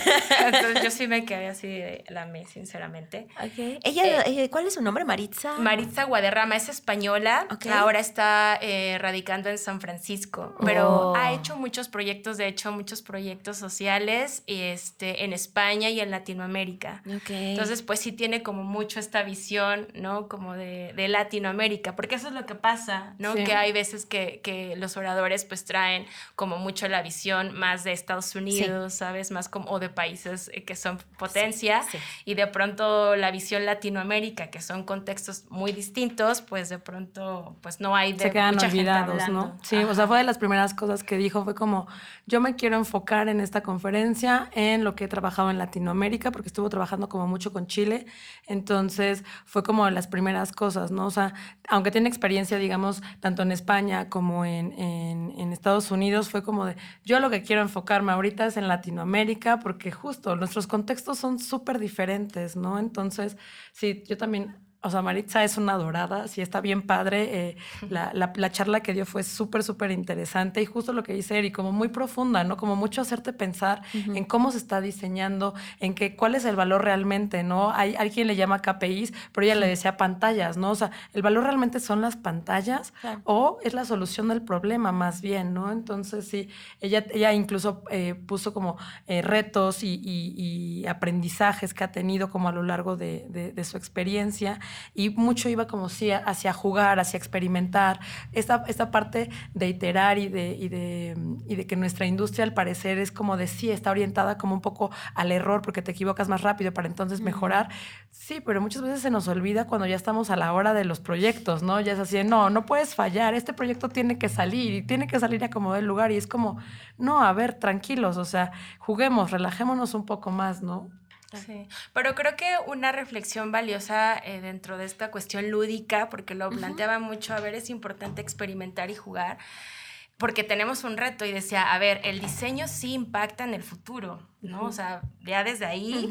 Entonces yo sí me quedé así de la me, sinceramente. Ok. Ella, eh, ¿cuál es su nombre? Maritza. Maritza Guadarrama es española, Ok. ahora está eh, radicando en San Francisco, pero Oh. ha hecho muchos proyectos, de hecho muchos proyectos sociales este, en España y en Latinoamérica. Ok. Entonces, pues sí tiene como mucho esta visión, ¿no? Como de, de Latinoamérica, porque eso es lo que pasa, ¿no? Sí. Que hay veces que, que los oradores pues traen como mucho la visión más de Estados Unidos, ¿sabes? Más como, o de países eh, que son potencia, sí. y de pronto la visión Latinoamérica, que son contextos muy distintos, pues de pronto pues no hay de se quedan mucha gente olvidados, ¿no? hablando. Sí, o Ajá. sea, fue de las primeras cosas que dijo, fue como, yo me quiero enfocar en esta conferencia, en lo que he trabajado en Latinoamérica, porque estuvo trabajando como mucho con Chile, entonces fue como de las primeras cosas, ¿no? O sea, aunque tiene experiencia, digamos, tanto en España como en, en, en Estados Unidos, fue como de, yo lo que quiero enfocarme ahorita es en Latinoamérica, porque justo nuestros contextos son súper diferentes, ¿no? Entonces, sí, yo también o sea, Maritza es una dorada, sí está bien padre. eh, la, la- la charla que dio fue súper, súper interesante y justo lo que dice Eri, como muy profunda, ¿no? Como mucho hacerte pensar en cómo se está diseñando, en que, cuál es el valor realmente, ¿no? Hay, quien le llama KPIs, pero ella le decía pantallas, ¿no? O sea, el valor realmente son las pantallas Claro. o es la solución del problema más bien, ¿no? Entonces, sí, ella, ella incluso eh, puso como eh, retos y, y- y aprendizajes que ha tenido como a lo largo de, de- de su experiencia y mucho iba como sí a- hacia jugar, hacia experimentar, esta, esta parte de iterar y de, y, de, y de que nuestra industria al parecer es como de sí, está orientada como un poco al error porque te equivocas más rápido para entonces mejorar. Sí, pero muchas veces se nos olvida cuando ya estamos a la hora de los proyectos, ¿no? Ya es así, de, no, no puedes fallar, este proyecto tiene que salir y tiene que salir a como del lugar y es como, no, a ver, tranquilos, o sea, juguemos, relajémonos un poco más, ¿no? Sí, pero creo que una reflexión valiosa eh, dentro de esta cuestión lúdica, porque lo planteaba mucho, a ver, es importante experimentar y jugar, porque tenemos un reto y decía, a ver, el diseño sí impacta en el futuro, ¿no? O sea, ya desde ahí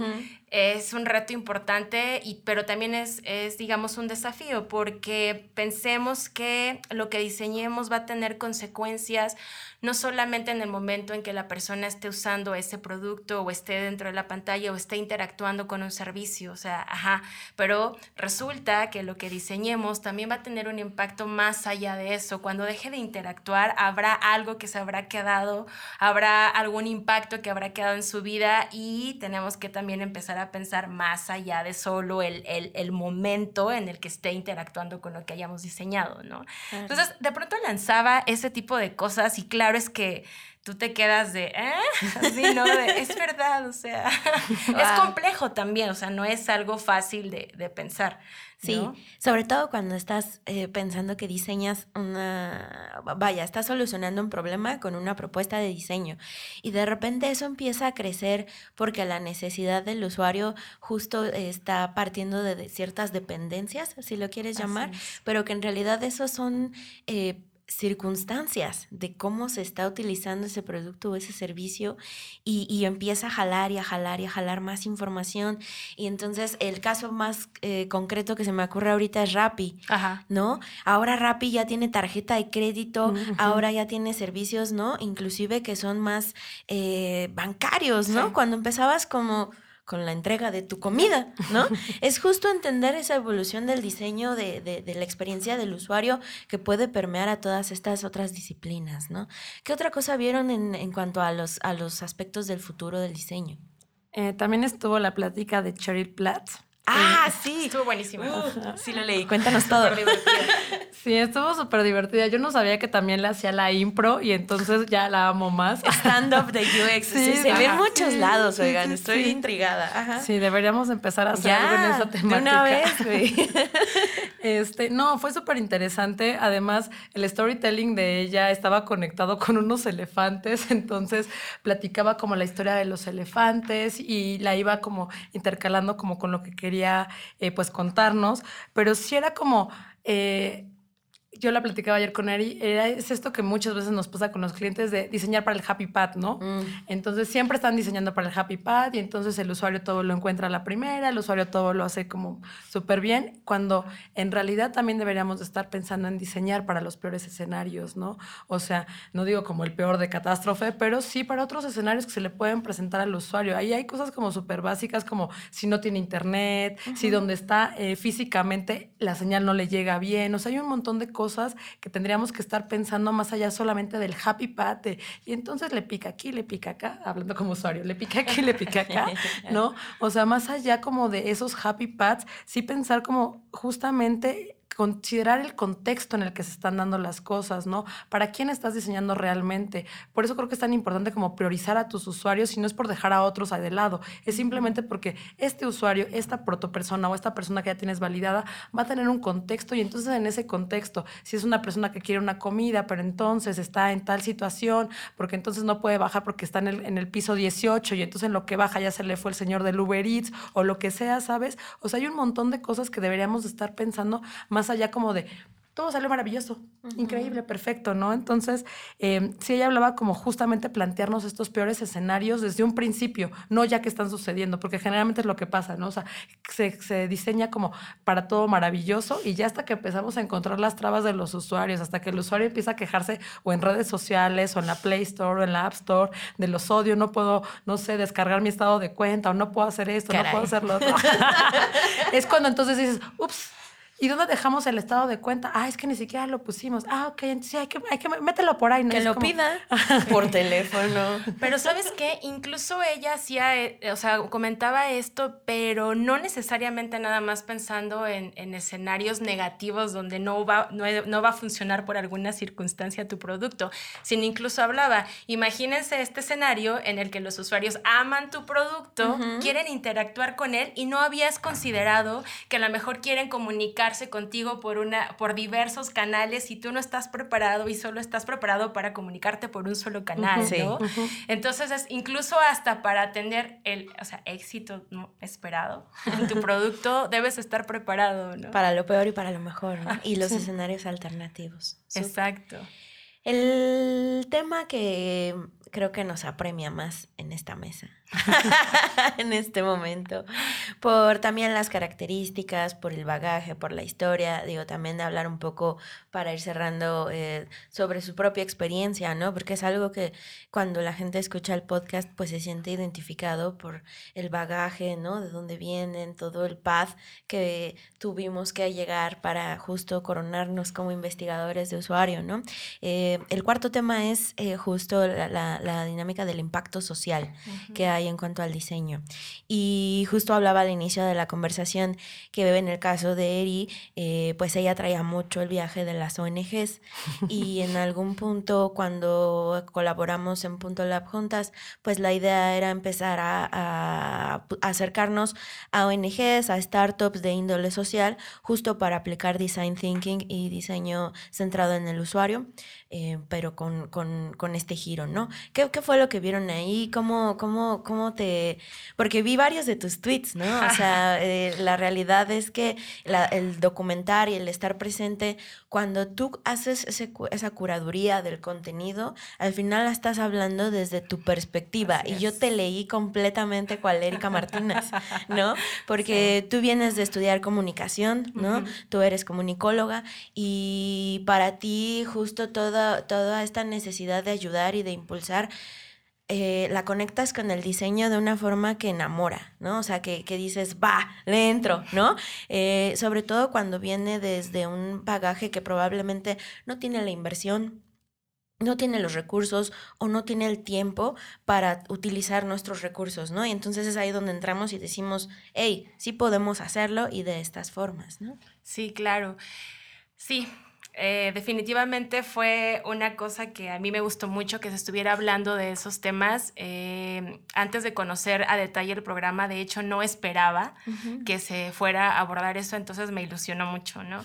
es un reto importante, y, pero también es, es, digamos, un desafío, porque pensemos que lo que diseñemos va a tener consecuencias no solamente en el momento en que la persona esté usando ese producto o esté dentro de la pantalla o esté interactuando con un servicio, o sea, ajá, pero resulta que lo que diseñemos también va a tener un impacto más allá de eso. Cuando deje de interactuar, habrá algo que se habrá quedado, habrá algún impacto que habrá quedado en su vida y tenemos que también empezar a pensar más allá de solo el, el, el momento en el que esté interactuando con lo que hayamos diseñado, ¿no? Entonces, de pronto lanzaba ese tipo de cosas y claro es que tú te quedas de, ¿eh? Así, ¿no? De, es verdad, o sea, es complejo también, o sea, no es algo fácil de, de pensar. Sí, ¿no? sobre todo cuando estás eh, pensando que diseñas una, vaya, estás solucionando un problema con una propuesta de diseño y de repente eso empieza a crecer porque la necesidad del usuario justo está partiendo de, ciertas dependencias, si lo quieres llamar, pero que en realidad esos son... eh, circunstancias de cómo se está utilizando ese producto o ese servicio y, y empieza a jalar y a jalar y a jalar más información y entonces el caso más eh, concreto que se me ocurre ahorita es Rappi, Ajá. ¿no? Ahora Rappi ya tiene tarjeta de crédito, Ujú. ahora ya tiene servicios, ¿no? Inclusive que son más eh, bancarios, ¿no? Sí. Cuando empezabas como con la entrega de tu comida, ¿no? es justo entender esa evolución del diseño, de, de- de la experiencia del usuario que puede permear a todas estas otras disciplinas, ¿no? ¿Qué otra cosa vieron en, en cuanto a los, a los aspectos del futuro del diseño? Eh, también estuvo la plática de Cheryl Platt. Ah, sí. Estuvo buenísimo. Sí lo leí, cuéntanos todo. Sí, estuvo súper divertida. Yo no sabía que también le hacía la impro y entonces ya la amo más. Stand-up de UX. Sí, Sí, se ve en muchos Sí, lados, oigan. sí, Estoy intrigada. Ajá. Sí, deberíamos empezar a hacer algo en esa de temática. una vez, güey. Este, no, fue súper interesante. Además, el storytelling de ella estaba conectado con unos elefantes, entonces platicaba como la historia de los elefantes y la iba como intercalando como con lo que quería eh, pues contarnos, pero sí era como... eh, yo la platicaba ayer con Eri, era, es esto que muchas veces nos pasa con los clientes de diseñar para el Happy Pad, ¿no? Mm. Entonces siempre están diseñando para el Happy Pad y entonces el usuario todo lo encuentra a la primera, el usuario todo lo hace como súper bien, cuando en realidad también deberíamos estar pensando en diseñar para los peores escenarios, ¿no? O sea, no digo como el peor de catástrofe, pero sí para otros escenarios que se le pueden presentar al usuario. Ahí hay cosas como súper básicas, como si no tiene internet, si donde está eh, físicamente la señal no le llega bien, o sea, hay un montón de cosas que tendríamos que estar pensando más allá solamente del happy path y entonces le pica aquí, le pica acá, hablando como usuario, le pica aquí, le pica acá, ¿no? O sea, más allá como de esos happy paths, sí pensar como justamente considerar el contexto en el que se están dando las cosas, ¿no? ¿Para quién estás diseñando realmente? Por eso creo que es tan importante como priorizar a tus usuarios y no es por dejar a otros de lado, es simplemente porque este usuario, esta protopersona o esta persona que ya tienes validada va a tener un contexto y entonces en ese contexto, si es una persona que quiere una comida, pero entonces está en tal situación, porque entonces no puede bajar porque está en el, en el piso 18 y entonces en lo que baja ya se le fue el señor del Uber Eats o lo que sea, ¿sabes? O sea, hay un montón de cosas que deberíamos estar pensando más allá como de, todo salió maravilloso, increíble, perfecto, ¿no? Entonces, eh, sí, ella hablaba como justamente plantearnos estos peores escenarios desde un principio, no ya que están sucediendo, porque generalmente es lo que pasa, ¿no? O sea, se, se, diseña como para todo maravilloso y ya hasta que empezamos a encontrar las trabas de los usuarios, hasta que el usuario empieza a quejarse o en redes sociales o en la Play Store o en la App Store de los odios, no puedo, no sé, descargar mi estado de cuenta o no puedo hacer esto, no puedo hacer lo otro. es cuando entonces dices, ups ¿Y dónde dejamos el estado de cuenta? Ah, es que ni siquiera lo pusimos. Ah, ok, sí, hay que, hay que mételo por ahí. ¿no? Que lo pida por teléfono. Pero ¿sabes qué? Incluso ella hacía, eh, o sea, comentaba esto, pero no necesariamente nada más pensando en, en escenarios negativos donde no va, no, no, va a funcionar por alguna circunstancia tu producto, sino incluso hablaba, imagínense este escenario en el que los usuarios aman tu producto, quieren interactuar con él y no habías considerado que a lo mejor quieren comunicar contigo por, una, por diversos canales y tú no estás preparado y solo estás preparado para comunicarte por un solo canal, ¿no? Entonces, es incluso hasta para tener el o sea, éxito esperado en tu producto, debes estar preparado, ¿no? Para lo peor y para lo mejor, ¿no? Y los escenarios alternativos. Exacto. El tema que creo que nos apremia más en esta mesa, en este momento, por también las características, por el bagaje, por la historia, digo, también hablar un poco para ir cerrando eh, sobre su propia experiencia, ¿no? Porque es algo que cuando la gente escucha el podcast, pues se siente identificado por el bagaje, ¿no? De dónde vienen, todo el path que tuvimos que llegar para justo coronarnos como investigadores de usuario, ¿no? Eh, el cuarto tema es eh, justo la dinámica del impacto social que hay en cuanto al diseño. Y justo hablaba al inicio de la conversación que en el caso de Eri, eh, pues ella traía mucho el viaje de las ONGs y en algún punto cuando colaboramos en Punto Lab juntas, pues la idea era empezar a, a acercarnos a ONGs, a startups de índole social, justo para aplicar design thinking y diseño centrado en el usuario. Eh, pero con, con, con, este giro, ¿no? ¿Qué, ¿Qué, fue lo que vieron ahí? ¿Cómo, cómo, cómo te...? Porque vi varios de tus tweets, ¿no? O sea, eh, la realidad es que la, el documentar y el estar presente, cuando tú haces ese, esa curaduría del contenido, al final estás hablando desde tu perspectiva. y yo te leí completamente cual Erika Martínez, ¿no? Porque tú vienes de estudiar comunicación, ¿no? Tú eres comunicóloga y para ti justo toda toda, esta necesidad de ayudar y de impulsar, eh, la conectas con el diseño de una forma que enamora, ¿no? O sea, que, dices, va, le entro, ¿no? Eh, sobre todo cuando viene desde un bagaje que probablemente no tiene la inversión, no tiene los recursos o no tiene el tiempo para utilizar nuestros recursos, ¿no? Y entonces es ahí donde entramos y decimos, hey, sí podemos hacerlo y de estas formas, ¿no? Sí, claro. Sí, eh, definitivamente fue una cosa que a mí me gustó mucho que se estuviera hablando de esos temas. Eh, antes de conocer a detalle el programa, de hecho, no esperaba que se fuera a abordar eso, entonces me ilusionó mucho, ¿no?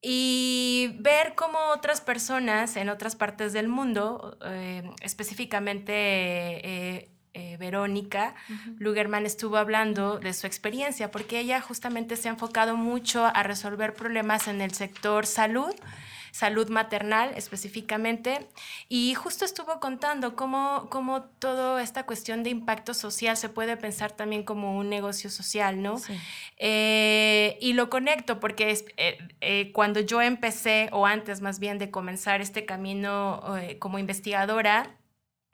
Y ver cómo otras personas en otras partes del mundo, eh, específicamente eh, Verónica Lugerman estuvo hablando de su experiencia, porque ella justamente se ha enfocado mucho a resolver problemas en el sector salud, salud maternal específicamente, y justo estuvo contando cómo, cómo toda esta cuestión de impacto social se puede pensar también como un negocio social, ¿no? Eh, y lo conecto porque es, eh, eh, cuando yo empecé, o antes más bien de comenzar este camino como investigadora,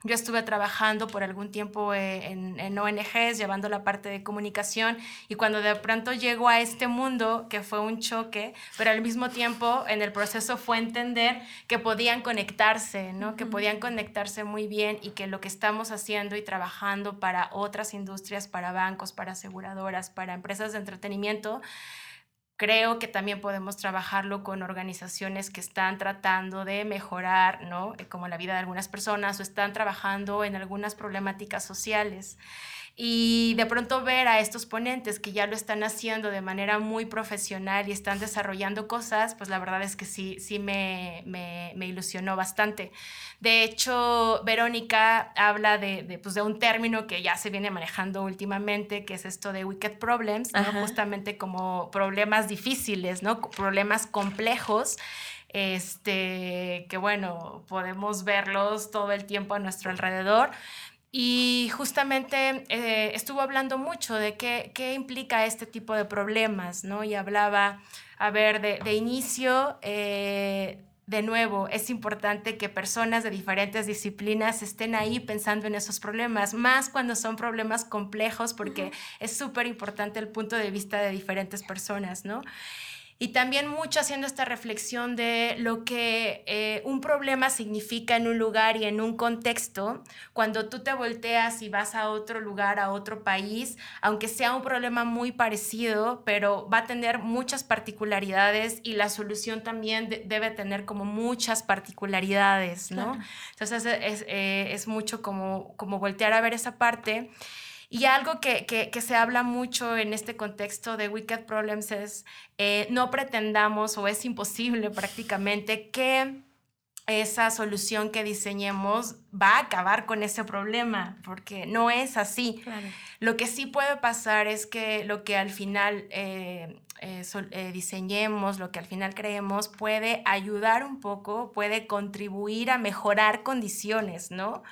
yo estuve trabajando por algún tiempo eh, en, ONGs, llevando la parte de comunicación, y cuando de pronto llego a este mundo, que fue un choque, pero al mismo tiempo en el proceso fue entender que podían conectarse, ¿no? Que podían conectarse muy bien y que lo que estamos haciendo y trabajando para otras industrias, para bancos, para aseguradoras, para empresas de entretenimiento, Creo que también podemos trabajarlo con organizaciones que están tratando de mejorar, ¿no? Eh, como la vida de algunas personas o están trabajando en algunas problemáticas sociales y de pronto ver a estos ponentes que ya lo están haciendo de manera muy profesional y están desarrollando cosas, pues la verdad es que sí, sí me, me, me ilusionó bastante. De hecho, Verónica habla de, de, pues de, un término que ya se viene manejando últimamente, que es esto de wicked problems, ¿no? justamente como problemas difíciles, ¿no? problemas complejos este, que bueno, podemos verlos todo el tiempo a nuestro alrededor, y justamente eh, estuvo hablando mucho de qué, qué, implica este tipo de problemas, ¿no? Y hablaba, a ver, de, de inicio, eh, de nuevo, es importante que personas de diferentes disciplinas estén ahí pensando en esos problemas, más cuando son problemas complejos, porque es súper importante el punto de vista de diferentes personas, ¿no? Y también mucho haciendo esta reflexión de lo que eh, un problema significa en un lugar y en un contexto, cuando tú te volteas y vas a otro lugar, a otro país, aunque sea un problema muy parecido, pero va a tener muchas particularidades y la solución también debe tener como muchas particularidades, ¿no? Entonces es, eh, es, mucho como, como voltear a ver esa parte. Y algo que, que, se habla mucho en este contexto de Wicked Problems es eh, no pretendamos o es imposible prácticamente que esa solución que diseñemos va a acabar con ese problema, porque no es así. Lo que sí puede pasar es que lo que al final eh, eh, diseñemos, lo que al final creemos, puede ayudar un poco, puede contribuir a mejorar condiciones, ¿no?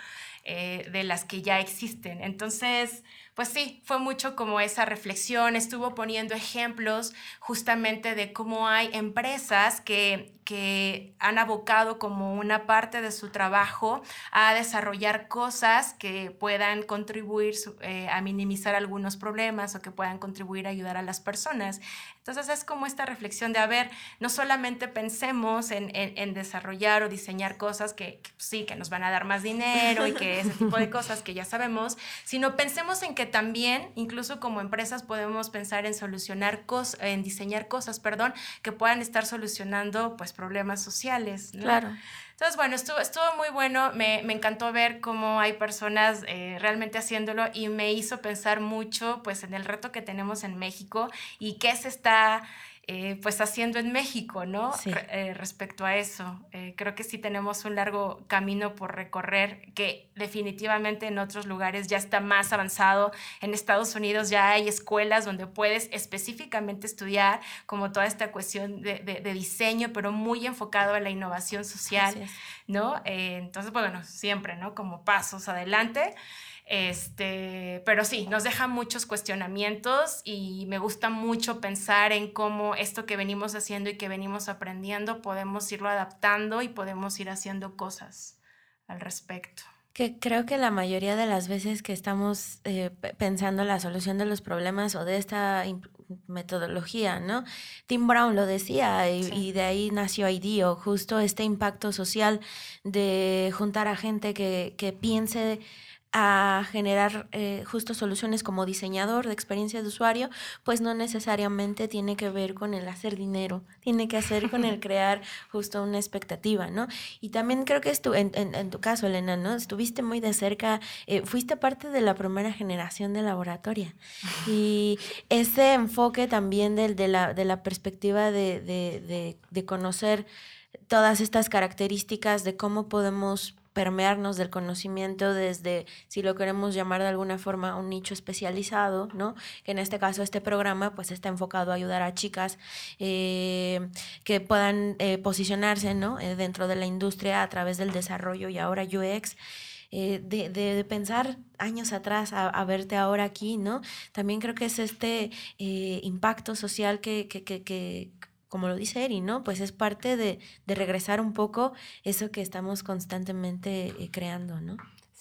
Eh, de las que ya existen. Entonces, pues sí, fue mucho como esa reflexión, estuvo poniendo ejemplos justamente de cómo hay empresas que, que han abocado como una parte de su trabajo a desarrollar cosas que puedan contribuir eh, a minimizar algunos problemas o que puedan contribuir a ayudar a las personas. Entonces es como esta reflexión de, a ver, no solamente pensemos en, en, desarrollar o diseñar cosas que, sí, que nos van a dar más dinero y que ese tipo de cosas que ya sabemos, sino pensemos en que también, incluso como empresas, podemos pensar en solucionar cosas, en diseñar cosas, perdón, que puedan estar solucionando pues problemas sociales. Claro. Entonces, bueno, estuvo, estuvo muy bueno, me, me encantó ver cómo hay personas eh, realmente haciéndolo y me hizo pensar mucho pues en el reto que tenemos en México y qué se está eh, pues haciendo en México, ¿no? Eh, respecto a eso. Eh, creo que sí tenemos un largo camino por recorrer que definitivamente en otros lugares ya está más avanzado. En Estados Unidos ya hay escuelas donde puedes específicamente estudiar como toda esta cuestión de, de, diseño, pero muy enfocado a la innovación social, ¿no? entonces, pues, bueno, siempre, ¿no? Como pasos adelante. Este, pero sí, nos deja muchos cuestionamientos y me gusta mucho pensar en cómo esto que venimos haciendo y que venimos aprendiendo podemos irlo adaptando y podemos ir haciendo cosas al respecto. Que creo que la mayoría de las veces que estamos eh, pensando la solución de los problemas o de esta metodología, ¿no? Tim Brown lo decía y, de ahí nació IDEO, justo este impacto social de juntar a gente que, que piense a generar eh, justo soluciones como diseñador de experiencia de usuario, pues no necesariamente tiene que ver con el hacer dinero, tiene que hacer con el crear justo una expectativa, ¿no? Y también creo que estu en, en, tu caso, Elena, ¿no? Estuviste muy de cerca, eh, fuiste parte de la primera generación de laboratoria y ese enfoque también del, de, la, de la perspectiva de, de, de, de conocer todas estas características de cómo podemos permearnos del conocimiento desde, si lo queremos llamar de alguna forma, un nicho especializado, ¿no? Que en este caso este programa pues está enfocado a ayudar a chicas eh, que puedan eh, posicionarse, ¿no? Eh, dentro de la industria a través del desarrollo y ahora UX. de, pensar años atrás a, verte ahora aquí, ¿no? También creo que es este impacto social que, que como lo dice Eri, ¿no? Pues es parte de, de regresar un poco eso que estamos constantemente eh, creando, ¿no?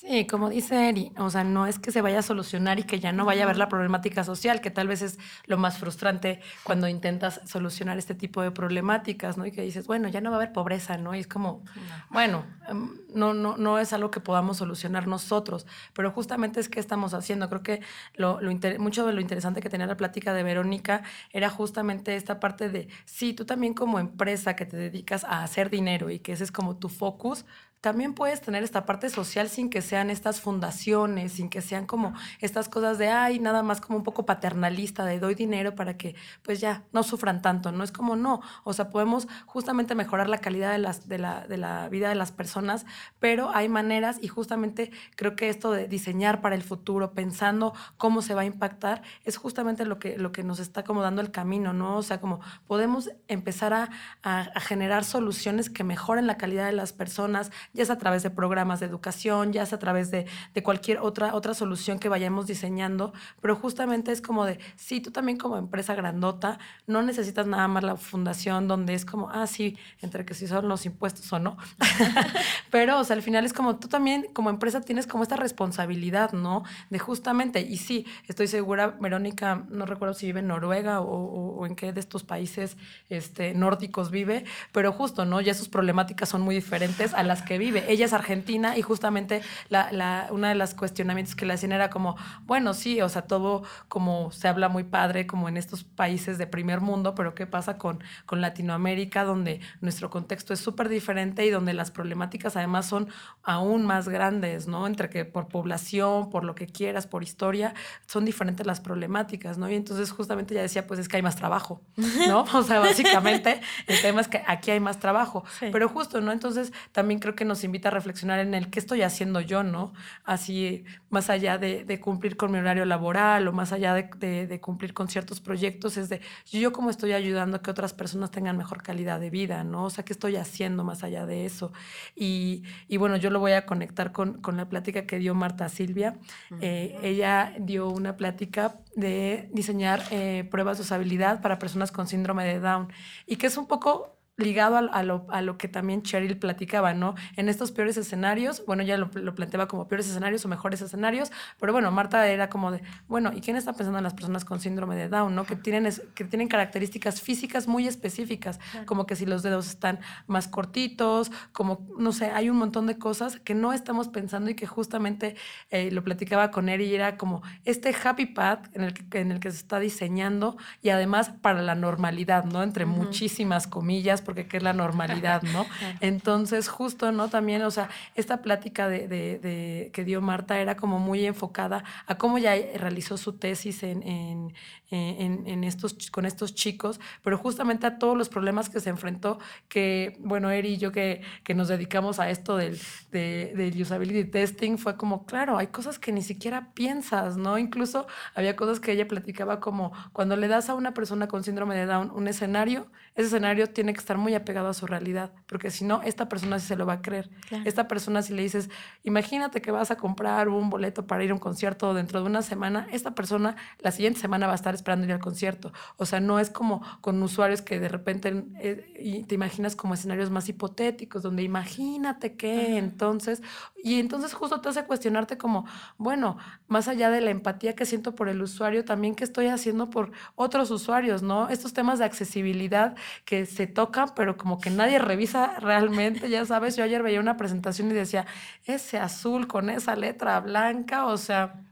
Sí, como dice Eri, o sea, no es que se vaya a solucionar y que ya no vaya a haber la problemática social, que tal vez es lo más frustrante cuando intentas solucionar este tipo de problemáticas, ¿no? Y que dices, bueno, ya no va a haber pobreza, ¿no? Y es como, bueno, em, no, no, no es algo que podamos solucionar nosotros, pero justamente es que estamos haciendo. Creo que lo, lo mucho de lo interesante que tenía la plática de Verónica era justamente esta parte de, sí, tú también como empresa que te dedicas a hacer dinero y que ese es como tu focus, también puedes tener esta parte social sin que sean estas fundaciones, sin que sean como estas cosas de, ay, nada más como un poco paternalista, de doy dinero para que pues ya no sufran tanto, no es como no, o sea, podemos justamente mejorar la calidad de, las, de, la, de la vida de las personas, pero hay maneras y justamente creo que esto de diseñar para el futuro, pensando cómo se va a impactar, es justamente lo que, lo que nos está como dando el camino, ¿no? O sea, como podemos empezar a, a, a generar soluciones que mejoren la calidad de las personas, ya sea a través de programas de educación, ya sea a través de, de, cualquier otra, otra solución que vayamos diseñando, pero justamente es como de, sí, tú también como empresa grandota, no necesitas nada más la fundación donde es como, ah, sí, entre que si son los impuestos o no, pero, o sea, al final es como tú también como empresa tienes como esta responsabilidad, ¿no? De justamente, y sí, estoy segura, Verónica, no recuerdo si vive en Noruega o, o, o en qué de estos países este, nórdicos vive, pero justo, ¿no? Ya sus problemáticas son muy diferentes a las que vive vive. Ella es argentina y justamente la, la, una de las cuestionamientos que le hacían era como, bueno, sí, o sea, todo como se habla muy padre como en estos países de primer mundo, pero ¿qué pasa con, con Latinoamérica donde nuestro contexto es súper diferente y donde las problemáticas además son aún más grandes, ¿no? Entre que por población, por lo que quieras, por historia, son diferentes las problemáticas, ¿no? Y entonces justamente ella decía, pues es que hay más trabajo, ¿no? O sea, básicamente el tema es que aquí hay más trabajo, sí. pero justo, ¿no? Entonces también creo que nos invita a reflexionar en el qué estoy haciendo yo, ¿no? Así, más allá de, de cumplir con mi horario laboral o más allá de, de, de, cumplir con ciertos proyectos, es de yo cómo estoy ayudando a que otras personas tengan mejor calidad de vida, ¿no? O sea, qué estoy haciendo más allá de eso. Y, y bueno, yo lo voy a conectar con, con la plática que dio Marta Silvia. Eh, ella dio una plática de diseñar eh, pruebas de usabilidad para personas con síndrome de Down y que es un poco ligado a, a, lo, a, lo, que también Cheryl platicaba, ¿no? En estos peores escenarios, bueno, ya lo, lo, planteaba como peores escenarios o mejores escenarios, pero bueno, Marta era como de, bueno, ¿y quién está pensando en las personas con síndrome de Down, ¿no? Que tienen, que tienen características físicas muy específicas, como que si los dedos están más cortitos, como, no sé, hay un montón de cosas que no estamos pensando y que justamente eh, lo platicaba con él y era como este happy path en el que, en el que se está diseñando y además para la normalidad, ¿no? Entre uh -huh. muchísimas comillas, porque qué es la normalidad, ¿no? Entonces, justo, ¿no? También, o sea, esta plática de, de, de, que dio Marta era como muy enfocada a cómo ya realizó su tesis en, en, en, en, estos, con estos chicos, pero justamente a todos los problemas que se enfrentó, que, bueno, Eri y yo que, que nos dedicamos a esto del, de, del usability testing, fue como, claro, hay cosas que ni siquiera piensas, ¿no? Incluso había cosas que ella platicaba como cuando le das a una persona con síndrome de Down un escenario, ese escenario tiene que estar muy apegado a su realidad, porque si no, esta persona sí se lo va a creer. Claro. Esta persona si le dices, imagínate que vas a comprar un boleto para ir a un concierto dentro de una semana, esta persona la siguiente semana va a estar esperando ir al concierto. O sea, no es como con usuarios que de repente eh, te imaginas como escenarios más hipotéticos, donde imagínate que entonces, y entonces justo te hace cuestionarte como, bueno, más allá de la empatía que siento por el usuario, también qué estoy haciendo por otros usuarios, ¿no? Estos temas de accesibilidad que se tocan pero como que nadie revisa realmente, ya sabes, yo ayer veía una presentación y decía, ese azul con esa letra blanca, o sea,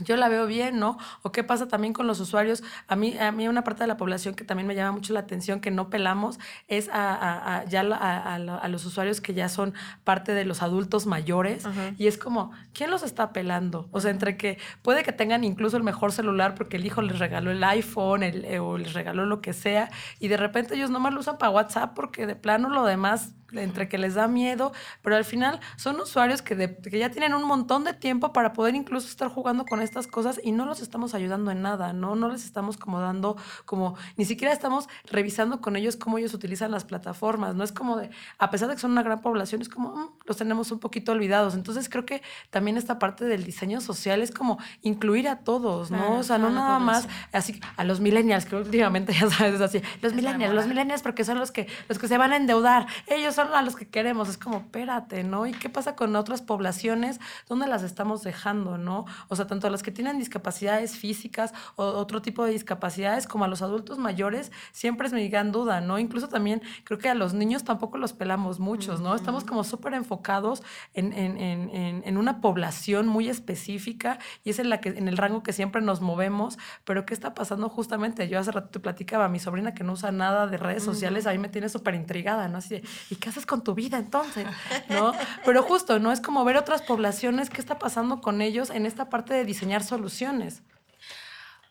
yo la veo bien, ¿no? O qué pasa también con los usuarios. A mí, a mí una parte de la población que también me llama mucho la atención, que no pelamos, es a, a, a ya a, los usuarios que ya son parte de los adultos mayores. Uh -huh. Y es como, ¿quién los está pelando? O sea, entre que puede que tengan incluso el mejor celular porque el hijo les regaló el iPhone el, o les regaló lo que sea, y de repente ellos nomás lo usan para WhatsApp porque de plano lo demás entre que les da miedo, pero al final son usuarios que, que ya tienen un montón de tiempo para poder incluso estar jugando con estas cosas y no los estamos ayudando en nada, ¿no? No les estamos como dando, como, ni siquiera estamos revisando con ellos cómo ellos utilizan las plataformas, ¿no? Es como de, a pesar de que son una gran población, es como, mm, los tenemos un poquito olvidados. Entonces creo que también esta parte del diseño social es como incluir a todos, ¿no? o sea, no nada más así a los millennials, que últimamente ya sabes, es así, los millennials, los millennials porque son los que, los que se van a endeudar, ellos son a los que queremos, es como, espérate, ¿no? ¿Y qué pasa con otras poblaciones? ¿Dónde las estamos dejando, no? O sea, tanto a las que tienen discapacidades físicas o otro tipo de discapacidades como a los adultos mayores, siempre es mi gran duda, ¿no? Incluso también creo que a los niños tampoco los pelamos muchos, ¿no? Estamos como súper enfocados en, en, en, en, una población muy específica y es en, la que, en el rango que siempre nos movemos, pero ¿qué está pasando justamente? Yo hace rato te platicaba, mi sobrina que no usa nada de redes sociales, a mí me tiene súper intrigada, ¿no? Así de, ¿y qué haces con tu vida entonces? ¿No? Pero justo, ¿no? Es como ver otras poblaciones, qué está pasando con ellos en esta parte de diseñar soluciones.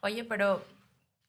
Oye, pero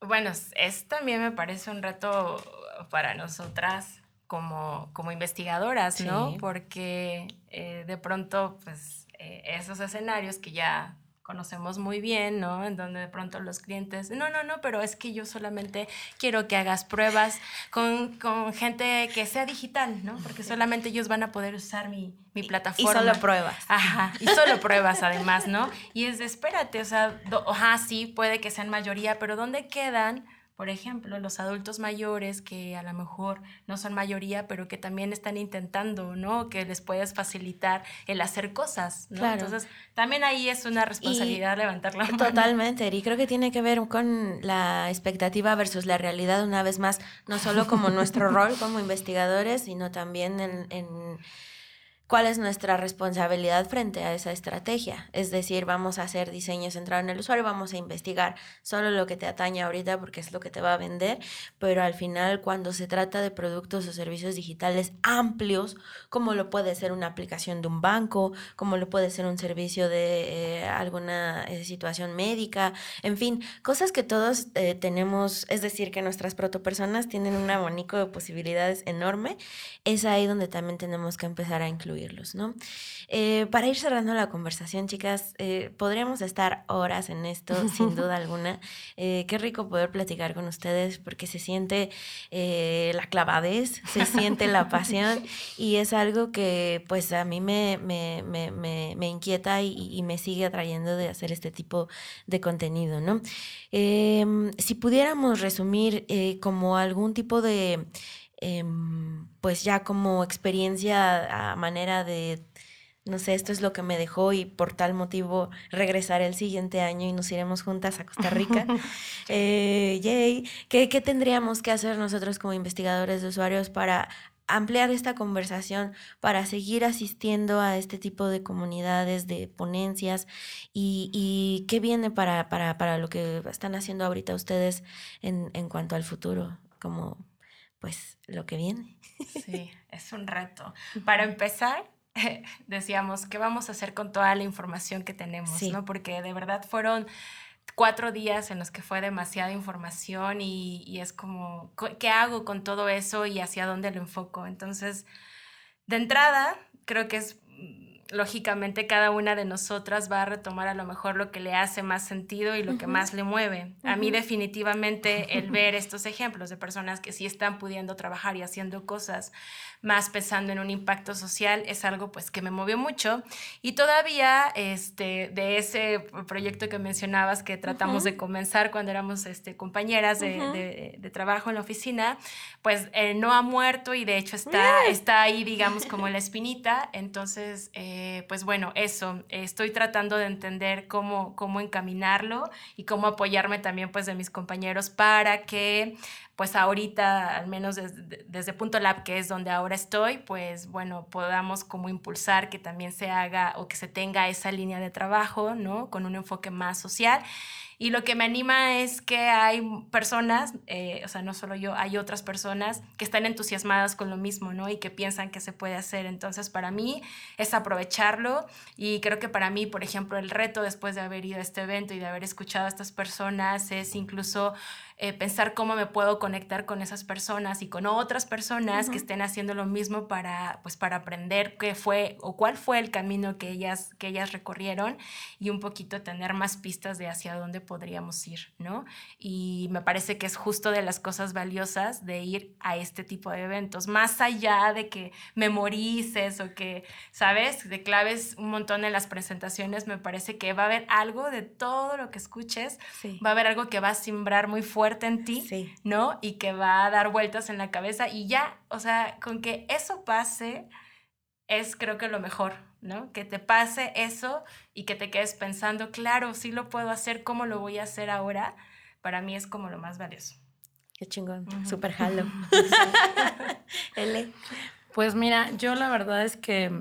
bueno, es también me parece un reto para nosotras como, como investigadoras, ¿no? Porque eh, de pronto, pues, eh, esos escenarios que ya conocemos muy bien, ¿no? En donde de pronto los clientes, no, no, no, pero es que yo solamente quiero que hagas pruebas con, con gente que sea digital, ¿no? Porque solamente ellos van a poder usar mi, mi plataforma. Y solo pruebas. Ajá, y solo pruebas además, ¿no? Y es de, espérate, o sea, ajá, sí, puede que sean mayoría, pero ¿dónde quedan? Por ejemplo, los adultos mayores que a lo mejor no son mayoría, pero que también están intentando, ¿no? Que les puedes facilitar el hacer cosas, ¿no? Claro. Entonces, también ahí es una responsabilidad levantar la mano. Totalmente, y creo que tiene que ver con la expectativa versus la realidad, una vez más, no solo como nuestro rol como investigadores, sino también en, en cuál es nuestra responsabilidad frente a esa estrategia. Es decir, vamos a hacer diseño centrado en el usuario, vamos a investigar solo lo que te atañe ahorita porque es lo que te va a vender, pero al final cuando se trata de productos o servicios digitales amplios, como lo puede ser una aplicación de un banco, como lo puede ser un servicio de eh, alguna eh, situación médica, en fin, cosas que todos eh, tenemos, es decir, que nuestras protopersonas tienen un abanico de posibilidades enorme, es ahí donde también tenemos que empezar a incluir ¿no? Eh, para ir cerrando la conversación, chicas, eh, podríamos estar horas en esto, sin duda alguna. Eh, qué rico poder platicar con ustedes porque se siente la clavadez, se siente la pasión y es algo que pues a mí me, me, me, me inquieta y, y, me sigue atrayendo de hacer este tipo de contenido, ¿no? Em, si pudiéramos resumir como algún tipo de Em, pues ya como experiencia a manera de, no sé, esto es lo que me dejó y por tal motivo regresaré el siguiente año y nos iremos juntas a Costa Rica. eh, yay. ¿Qué, ¿Qué tendríamos que hacer nosotros como investigadores de usuarios para ampliar esta conversación para seguir asistiendo a este tipo de comunidades, de ponencias y, y qué viene para, para, para, lo que están haciendo ahorita ustedes en, en cuanto al futuro como pues lo que viene. Sí, es un reto. Para empezar, decíamos, ¿qué vamos a hacer con toda la información que tenemos? ¿no? Porque de verdad fueron cuatro días en los que fue demasiada información y, y, es como, ¿qué hago con todo eso y hacia dónde lo enfoco? Entonces, de entrada, creo que es lógicamente cada una de nosotras va a retomar a lo mejor lo que le hace más sentido y lo que más le mueve. A mí definitivamente el ver estos ejemplos de personas que sí están pudiendo trabajar y haciendo cosas más pensando en un impacto social es algo pues que me movió mucho. Y todavía este de ese proyecto que mencionabas que tratamos de comenzar cuando éramos este, compañeras de, de, trabajo en la oficina pues eh, no ha muerto y de hecho está, está ahí digamos como la espinita. Entonces eh, pues bueno eso estoy tratando de entender cómo, cómo encaminarlo y cómo apoyarme también pues de mis compañeros para que pues ahorita, al menos desde, desde, Punto Lab, que es donde ahora estoy, pues bueno, podamos como impulsar que también se haga o que se tenga esa línea de trabajo, ¿no? Con un enfoque más social Y lo que me anima es que hay personas, eh, o sea, no solo yo, hay otras personas que están entusiasmadas con lo mismo, ¿no? Y que piensan que se puede hacer. Entonces, para mí es aprovecharlo y creo que para mí, por ejemplo, el reto después de haber ido a este evento y de haber escuchado a estas personas es incluso eh, pensar cómo me puedo conectar con esas personas y con otras personas que estén haciendo lo mismo para, pues, para aprender qué fue o cuál fue el camino que ellas, que ellas recorrieron y un poquito tener más pistas de hacia dónde podríamos ir, ¿no? Y me parece que es justo de las cosas valiosas de ir a este tipo de eventos, más allá de que memorices o que, ¿sabes?, de claves un montón en las presentaciones, me parece que va a haber algo de todo lo que escuches, va a haber algo que va a simbrar muy fuerte en ti, ¿no? Y que va a dar vueltas en la cabeza y ya, o sea, con que eso pase es creo que lo mejor, ¿no? Que te pase eso y que te quedes pensando, claro, sí lo puedo hacer, ¿cómo lo voy a hacer ahora? Para mí es como lo más valioso. Qué chingón, súper jalo. L. Pues mira, yo la verdad es que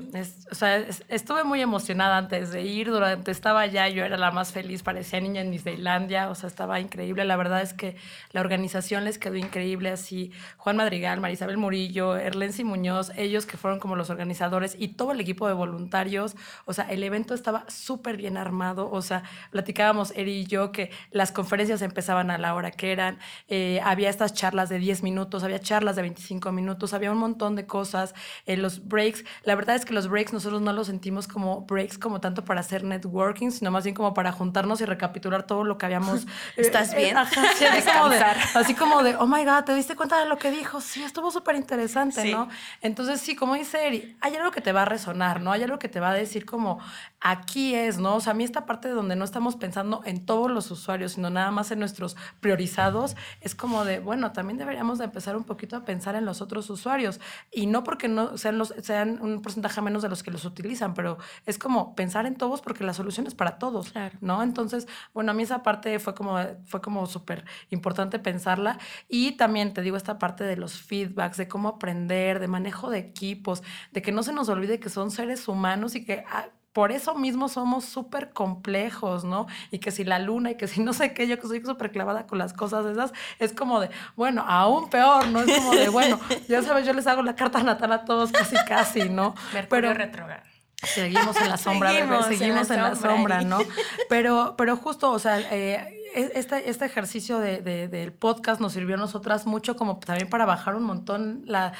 o sea, estuve muy emocionada antes de ir, durante estaba allá, yo era la más feliz, parecía niña en Disneylandia, o sea, estaba increíble. La verdad es que la organización les quedó increíble, así Juan Madrigal, Marisabel Murillo, Erlensi Muñoz, ellos que fueron como los organizadores y todo el equipo de voluntarios, o sea, el evento estaba súper bien armado, o sea, platicábamos Eri y yo que las conferencias empezaban a la hora que eran, eh, había estas charlas de 10 minutos, había charlas de 25 minutos, había un montón de cosas en los breaks. La verdad es que los breaks nosotros no los sentimos como breaks como tanto para hacer networking, sino más bien como para juntarnos y recapitular todo lo que habíamos. ¿Estás eh, bien? así, como de, oh my God, ¿te diste cuenta de lo que dijo? Sí, estuvo súper interesante, ¿no? Entonces, sí, como dice Eri, hay algo que te va a resonar, ¿no? Hay algo que te va a decir como, aquí es, ¿no? O sea, a mí esta parte de donde no estamos pensando en todos los usuarios, sino nada más en nuestros priorizados, es como de, bueno, también deberíamos de empezar un poquito a pensar en los otros usuarios. Y no porque no sean, los, sean un porcentaje menos de los que los utilizan, pero es como pensar en todos porque la solución es para todos, ¿no? Entonces, bueno, a mí esa parte fue como, fue como súper importante pensarla. Y también te digo esta parte de los feedbacks, de cómo aprender, de manejo de equipos, de que no se nos olvide que son seres humanos y que... Por eso mismo somos súper complejos, ¿no? Y que si la luna y que si no sé qué, yo que soy súper clavada con las cosas esas, es como de, bueno, aún peor, ¿no? Es como de, bueno, ya sabes, yo les hago la carta natal a todos casi, casi, ¿no? Mercurio Pero, Seguimos en la sombra, seguimos, seguimos en la, sombra, ¿no? Pero, pero justo, o sea, eh, este, este ejercicio de, del podcast nos sirvió a nosotras mucho como también para bajar un montón la,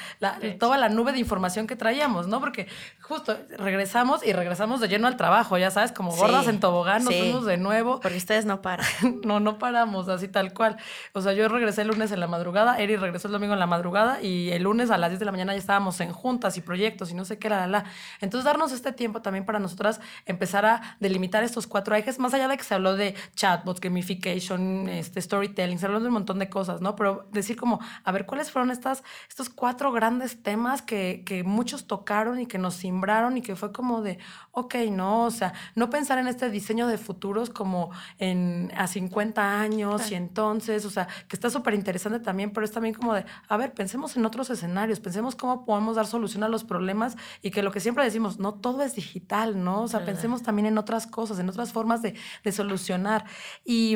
toda la nube de información que traíamos, ¿no? Porque justo regresamos y regresamos de lleno al trabajo, ya sabes, como gordas en tobogán, nos fuimos de nuevo. Porque ustedes no paran. no, no paramos, así tal cual. O sea, yo regresé el lunes en la madrugada, Eri regresó el domingo en la madrugada y el lunes a las 10 de la mañana ya estábamos en juntas y proyectos y no sé qué, la, la, la. Entonces, darnos este tiempo también para nosotras empezar a delimitar estos cuatro ejes, más allá de que se habló de chatbots, gamification, este, storytelling, se hablan de un montón de cosas, ¿no? Pero decir como, a ver, ¿cuáles fueron estas, estos cuatro grandes temas que, que muchos tocaron y que nos simbraron y que fue como de, ok, no, o sea, no pensar en este diseño de futuros como en a 50 años y entonces, o sea, que está súper interesante también, pero es también como de, a ver, pensemos en otros escenarios, pensemos cómo podemos dar solución a los problemas y que lo que siempre decimos, no todo es digital, ¿no? O sea, pensemos también en otras cosas, en otras formas de, de solucionar. Y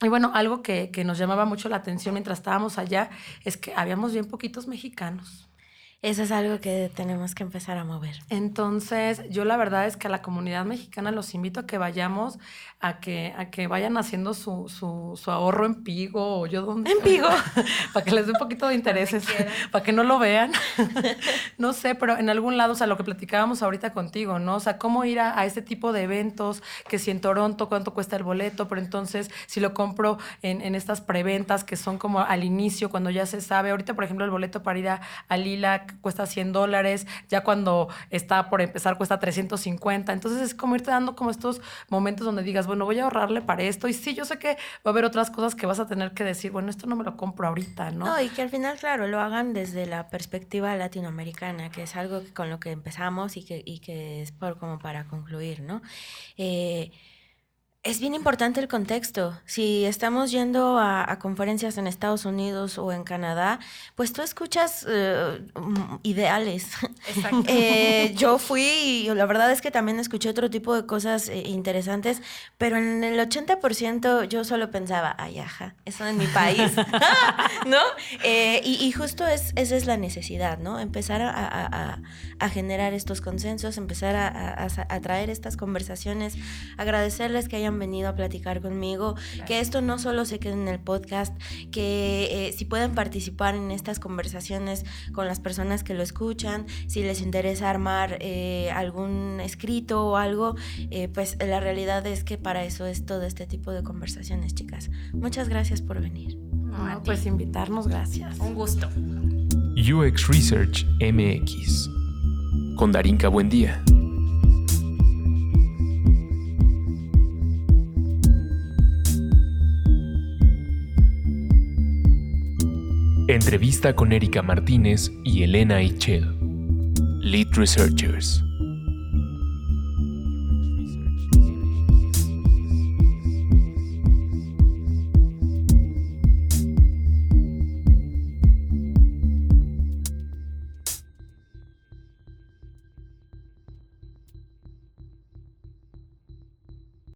y bueno, algo que, que, nos llamaba mucho la atención mientras estábamos allá es que habíamos bien poquitos mexicanos. Eso es algo que tenemos que empezar a mover. Entonces, yo la verdad es que a la comunidad mexicana los invito a que vayamos, a que, a que vayan haciendo su, su, su ahorro en Pigo o yo donde... En Pigo. para que les dé un poquito de intereses, para que no lo vean. no sé, pero en algún lado, o sea, lo que platicábamos ahorita contigo, ¿no? O sea, cómo ir a, a este tipo de eventos, que si en Toronto cuánto cuesta el boleto, pero entonces si lo compro en, en estas preventas que son como al inicio, cuando ya se sabe. Ahorita, por ejemplo, el boleto para ir a, a Lila cuesta 100 dólares, ya cuando está por empezar cuesta 350. Entonces es como irte dando como estos momentos donde digas, bueno, voy a ahorrarle para esto. Y sí, yo sé que va a haber otras cosas que vas a tener que decir, bueno, esto no me lo compro ahorita, ¿no? No, y que al final, claro, lo hagan desde la perspectiva latinoamericana, que es algo con lo que empezamos y que, y que es por, como para concluir, ¿no? Eh, Es bien importante el contexto. Si estamos yendo a, conferencias en Estados Unidos o en Canadá, pues tú escuchas eh, mm, ideales. eh, yo fui y la verdad es que también escuché otro tipo de cosas eh, interesantes, pero en el 80% yo solo pensaba, ay, ajá, eso en mi país, ¿no? Eh, y, justo es, esa es la necesidad, ¿no? Empezar a, a generar estos consensos, empezar a, traer estas conversaciones, agradecerles que hayan venido a platicar conmigo, que esto no solo se quede en el podcast, que eh, si pueden participar en estas conversaciones con las personas que lo escuchan, si les interesa armar eh, algún escrito o algo, eh, pues la realidad es que para eso es todo este tipo de conversaciones, chicas. Muchas gracias por venir. pues invitarnos, gracias. Un gusto. UX Research MX con Darinka Buendía. Entrevista con Erika Martínez y Elena Eichel, Lead Researchers.